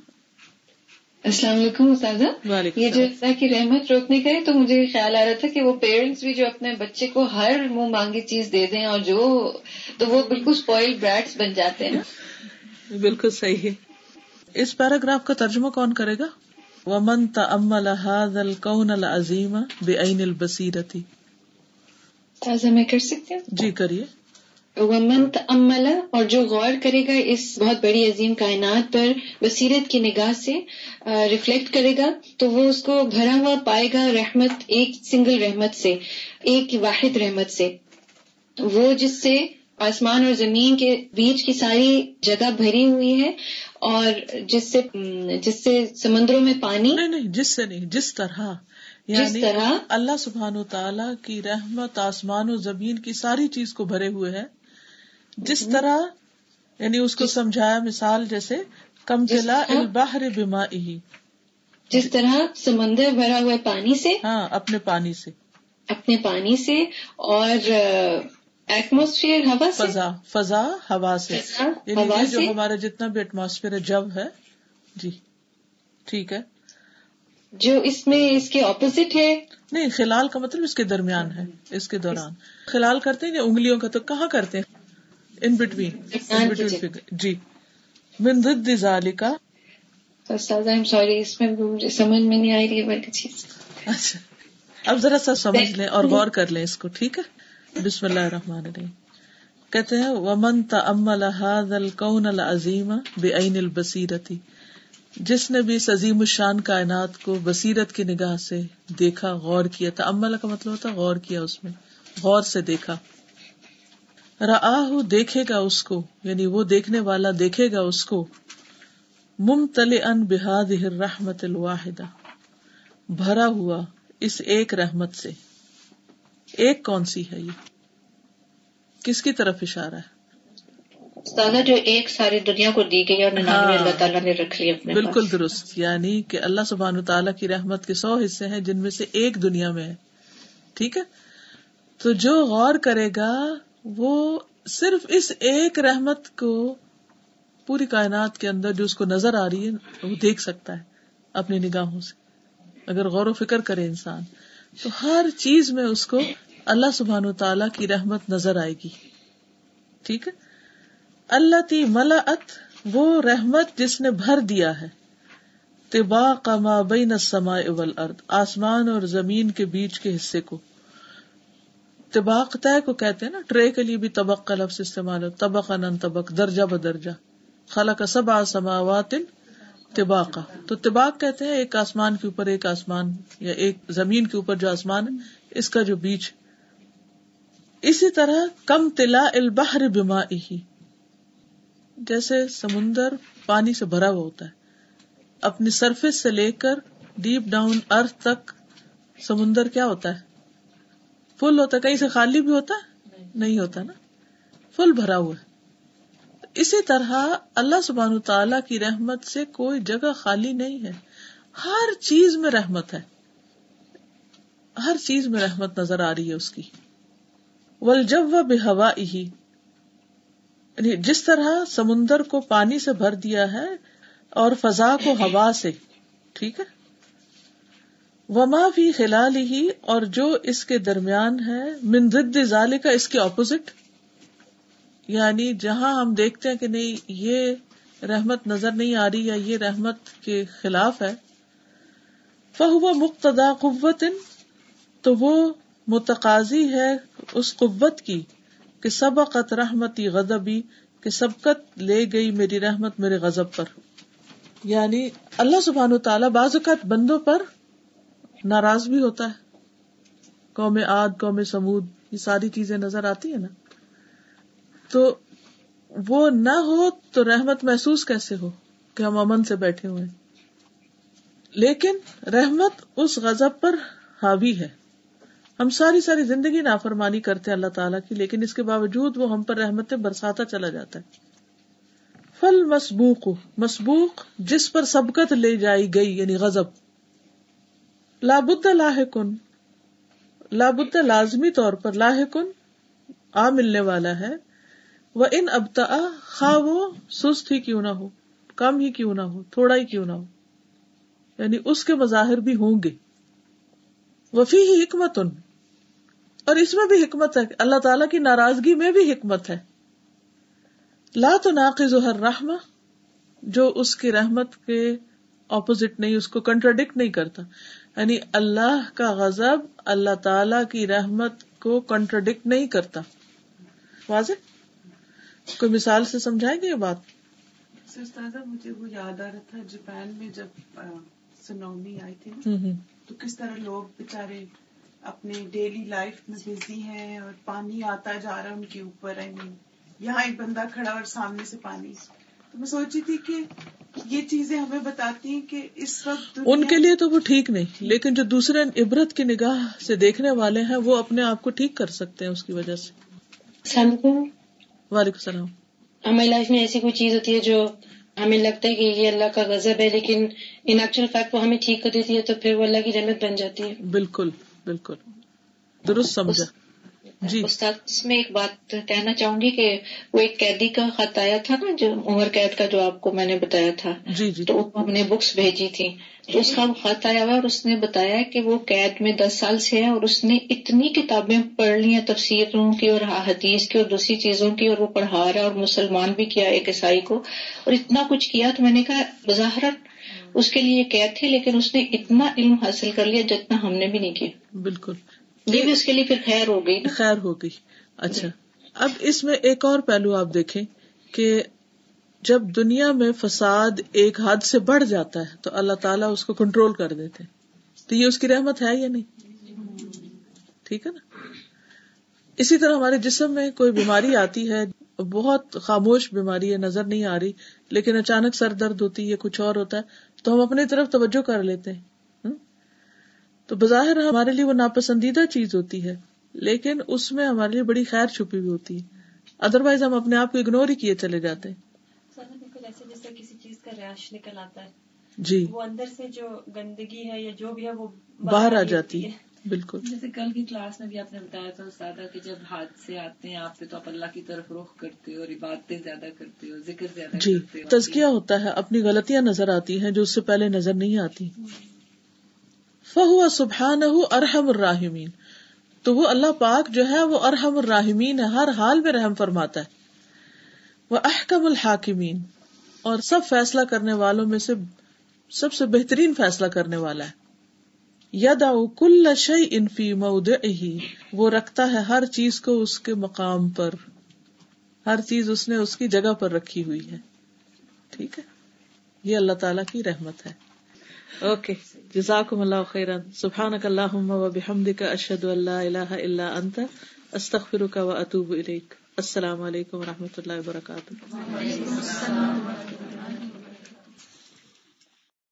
السلام علیکم استاذہ۔ وعلیکم یہ جو اللہ کی رحمت روکنے کا ہے تو مجھے خیال آ رہا تھا کہ وہ پیرنٹس بھی جو اپنے بچے کو ہر منہ مانگی چیز دے دیں اور جو تو وہ بالکل اسپوائل بریڈس بن جاتے ہیں۔ نا بالکل صحیح ہے۔ اس پیراگراف کا ترجمہ کون کرے گا؟ ومن تأمل هذا الكون العظیم بعین البصیرتی استاذہ میں کر سکتی ہوں جی کریے۔ ومن تأمل اور جو غور کرے گا اس بہت بڑی عظیم کائنات پر بصیرت کی نگاہ سے ریفلیکٹ کرے گا تو وہ اس کو بھرا ہوا پائے گا رحمت ایک سنگل رحمت سے ایک واحد رحمت سے۔ وہ جس سے آسمان اور زمین کے بیچ کی ساری جگہ بھری ہوئی ہے اور جس سے جس سے سمندروں میں پانی۔ نہیں نہیں جس سے نہیں جس طرح۔ جس یعنی طرح اللہ سبحان و تعالی کی رحمت آسمان و زمین کی ساری چیز کو بھرے ہوئے ہے جس طرح یعنی اس کو سمجھایا مثال جیسے کم طرح- البحر بما جس طرح سمندر بھرا ہوا ہے پانی سے ہاں اپنے پانی سے۔ اپنے پانی سے اور ایٹموسفیئر ہوا فضا فضا ہوا سے۔ یعنی جو ہمارا جتنا بھی ایٹماسفیئر جب ہے۔ جی ٹھیک ہے۔ جو اس میں اس کے اپوزٹ ہے. نہیں خلال کا مطلب اس کے درمیان ہے اس کے دوران۔ خلال کرتے ہیں انگلیوں کا تو کہاں کرتے ہیں؟ ان بٹوین جی۔ من ضد ذالکا۔ سوری اس میں سمجھ میں نہیں آئی رہی چیز۔ اچھا۔ اب ذرا سا سمجھ لیں اور غور کر لیں اس کو ٹھیک ہے؟ بسم اللہ الرحمن الرحیم۔ کہتے ہیں ومن تأمل هذا الكون العظیم بعین البصیرتی جس نے بھی اس عظیم الشان کائنات کو بصیرت کی نگاہ سے دیکھا، غور کیا، تأمل کا مطلب ہوتا غور کیا اس میں، غور سے دیکھا۔ رآہ دیکھے گا اس کو یعنی وہ دیکھنے والا دیکھے گا اس کو۔ ممتل ان بحاد رحمت الواحدہ۔ بھرا ہوا اس ایک رحمت سے۔ ایک کون سی ہے یہ؟ کس کی طرف اشارہ ہے؟ جو ایک ساری دنیا کو دی گئی اور ہاں۔ اللہ تعالیٰ نے رکھ لیا بالکل درست یعنی کہ اللہ سبحان تعالیٰ کی رحمت کے سو حصے ہیں جن میں سے ایک دنیا میں ہے۔ ٹھیک ہے؟ تو جو غور کرے گا وہ صرف اس ایک رحمت کو پوری کائنات کے اندر جو اس کو نظر آ رہی ہے وہ دیکھ سکتا ہے اپنی نگاہوں سے۔ اگر غور و فکر کرے انسان تو ہر چیز میں اس کو اللہ سبحان و تعالی کی رحمت نظر آئے گی۔ ٹھیک ہے؟ اللہ تی ملا وہ رحمت جس نے بھر دیا ہے۔ تبا کما بین سما اول ارد آسمان اور زمین کے بیچ کے حصے کو۔ طباق طے کو کہتے ہیں نا، ٹرے کے لیے بھی طبق کا لفظ استعمال ہو طبق ان طبق درجہ بدرجہ۔ خلا کا سب آسماوات طباقا۔ تو طباق کہتے ہیں ایک آسمان کے اوپر ایک آسمان، یا ایک زمین کے اوپر جو آسمان ہے، اس کا جو بیچ۔ اسی طرح، کم تلا البحر بما ہی جیسے سمندر پانی سے بھرا ہوا ہوتا ہے۔ اپنی سرفیس سے لے کر ڈیپ ڈاؤن ارتھ تک سمندر کیا ہوتا ہے؟ فل ہوتا ہے۔ کہیں سے خالی بھی ہوتا ہے؟ نہیں ہوتا نا۔ فل بھرا ہوا ہے۔ اسی طرح اللہ سبحان تعالی کی رحمت سے کوئی جگہ خالی نہیں ہے۔ ہر چیز میں رحمت ہے۔ ہر چیز میں رحمت نظر آ رہی ہے اس کی۔ ولجب و بے ہوا ہی یعنی جس طرح سمندر کو پانی سے بھر دیا ہے اور فضا کو ہوا سے، ٹھیک ہے؟ وما بھی خلال ہی اور جو اس کے درمیان ہے، من ضد ظال کا اس کے اپوزٹ یعنی جہاں ہم دیکھتے ہیں کہ نہیں، یہ رحمت نظر نہیں آ رہی یا یہ رحمت کے خلاف ہے۔ فہو مقتدا قوت، تو وہ متقاضی ہے اس قوت کی۔ کہ سبقت رحمتی غضبی، کہ سبقت لے گئی میری رحمت میرے غضب پر۔ یعنی اللہ سبحان تعالیٰ بعض اوقات بندوں پر ناراض بھی ہوتا ہے۔ قوم آد قوم سمود، یہ ساری چیزیں نظر آتی ہیں نا۔ تو وہ نہ ہو تو رحمت محسوس کیسے ہو کہ ہم امن سے بیٹھے ہوئے لیکن رحمت اس غزب پر حاوی ہے۔ ہم ساری ساری زندگی نافرمانی کرتے ہیں اللہ تعالیٰ کی، لیکن اس کے باوجود وہ ہم پر رحمت برساتا چلا جاتا ہے۔ فل مسبوق مسبوق جس پر سبقت لے جائی گئی یعنی غزب لابد لاہ لابد لازمی طور پر لاہکن آ ملنے والا ہے۔ وہ ان ابتا خا وہ سست ہی کیوں نہ ہو، کم ہی کیوں نہ ہو، تھوڑا ہی کیوں نہ ہو۔ یعنی اس کے مظاہر بھی ہوں گے۔ وفی ہی حکمت ان اور اس میں بھی حکمت ہے۔ اللہ تعالی کی ناراضگی میں بھی حکمت ہے۔ لا تو ناقز رحم جو اس کی رحمت کے اپوزٹ نہیں اس کو کنٹراڈکٹ نہیں کرتا۔ یعنی اللہ کا غضب اللہ تعالی کی رحمت کو کنٹراڈکٹ نہیں کرتا۔ واضح؟ کوئی مثال سے سمجھائیں گے یہ بات؟ مجھے وہ یاد آ رہا تھا جاپان میں جب سنومی آئی تھی تو کس طرح لوگ بےچارے اپنے ڈیلی لائف میں بزی ہیں اور پانی آتا جا رہا ہے ان کے اوپر آئی مین یہاں ایک بندہ کھڑا اور سامنے سے پانی تو میں سوچی تھی کہ یہ چیزیں ہمیں بتاتی ہیں کہ اس وقت ان کے لیے تو وہ ٹھیک نہیں لیکن جو دوسرے عبرت کی نگاہ سے دیکھنے والے ہیں وہ اپنے آپ کو ٹھیک کر سکتے ہیں اس کی وجہ سے۔ وعلیکم السلام۔ ہماری لائف میں ایسی کوئی چیز ہوتی ہے جو ہمیں لگتا ہے کہ یہ اللہ کا غضب ہے لیکن ان ایکچوئل فیکٹ وہ ہمیں ٹھیک کر دیتی ہے تو پھر وہ اللہ کی رحمت بن جاتی ہے۔ بالکل۔ بالکل۔ درست سمجھا۔ جی۔ استاد اس میں ایک بات کہنا چاہوں گی کہ وہ ایک قیدی کا خط آیا تھا نا جو عمر قید کا جو آپ کو میں نے بتایا تھا۔ جی جی۔ تو ہم نے بکس بھیجی تھی۔ تو اس کا خط آیا ہوا اور اس نے بتایا کہ وہ قید میں دس سال سے ہے اور اس نے اتنی کتابیں پڑھ لی ہیں تفسیروں کی اور حدیث کی اور دوسری چیزوں کی اور وہ پڑھا رہا اور مسلمان بھی کیا ایک عیسائی کو اور اتنا کچھ کیا۔ تو میں نے کہا بظاہرت اس کے لیے قید تھی لیکن اس نے اتنا علم حاصل کر لیا جتنا ہم نے بھی نہیں کیا۔ بالکل۔ یہ بھی اس کے لیے پھر خیر ہو گئی۔ خیر ہو گئی۔ اچھا۔ اب اس میں ایک اور پہلو آپ دیکھیں کہ جب دنیا میں فساد ایک حد سے بڑھ جاتا ہے تو اللہ تعالیٰ اس کو کنٹرول کر دیتے تو یہ اس کی رحمت ہے یا نہیں؟ ٹھیک ہے نا؟ اسی طرح ہمارے جسم میں کوئی بیماری آتی ہے بہت خاموش بیماری ہے نظر نہیں آ رہی لیکن اچانک سر درد ہوتی ہے کچھ اور ہوتا ہے تو ہم اپنی طرف توجہ کر لیتے ہیں تو بظاہر ہمارے لیے وہ ناپسندیدہ چیز ہوتی ہے لیکن اس میں ہمارے لیے بڑی خیر چھپی ہوئی ہوتی ہے۔ ادر وائز ہم اپنے آپ کو اگنور ہی کیے چلے جاتے ہیں۔ جیسے کسی چیز کا ریش نکل آتا ہے۔ جی۔ وہ اندر سے جو گندگی ہے یا جو بھی ہے وہ باہر آ جاتی ہے۔ بالکل۔ جیسے کل کی کلاس میں بھی آپ نے بتایا تھا استاد کہ جب ہاتھ سے آتے ہیں آپ پہ تو آپ اللہ کی طرف رخ کرتے ہو اور عبادتیں زیادہ کرتے ہو ذکر زیادہ جی تزکیہ ہوتا ہے اپنی غلطیاں نظر آتی ہیں جو اس سے پہلے نظر نہیں آتی۔ فہو سبحان ارحم الراحمین۔ تو وہ اللہ پاک جو ہے وہ ارحم الراحمین ہے ہر حال میں رحم فرماتا ہے۔ وہ احکم الحاکمین۔ اور سب فیصلہ کرنے والوں میں سے سب سے بہترین فیصلہ کرنے والا ہے۔ یدا کل شعی انفی مود وہ رکھتا ہے ہر چیز کو اس کے مقام پر۔ ہر چیز اس نے اس کی جگہ پر رکھی ہوئی ہے۔ ٹھیک ہے؟ یہ اللہ تعالی کی رحمت ہے۔ اوکے جزاکم اللہ خیرن۔ سبحان اللہ و بحمد کا اشد اللہ اللہ اللہ انت استخر کا و اطوب السلام علیکم و رحمۃ اللہ وبرکاتہ۔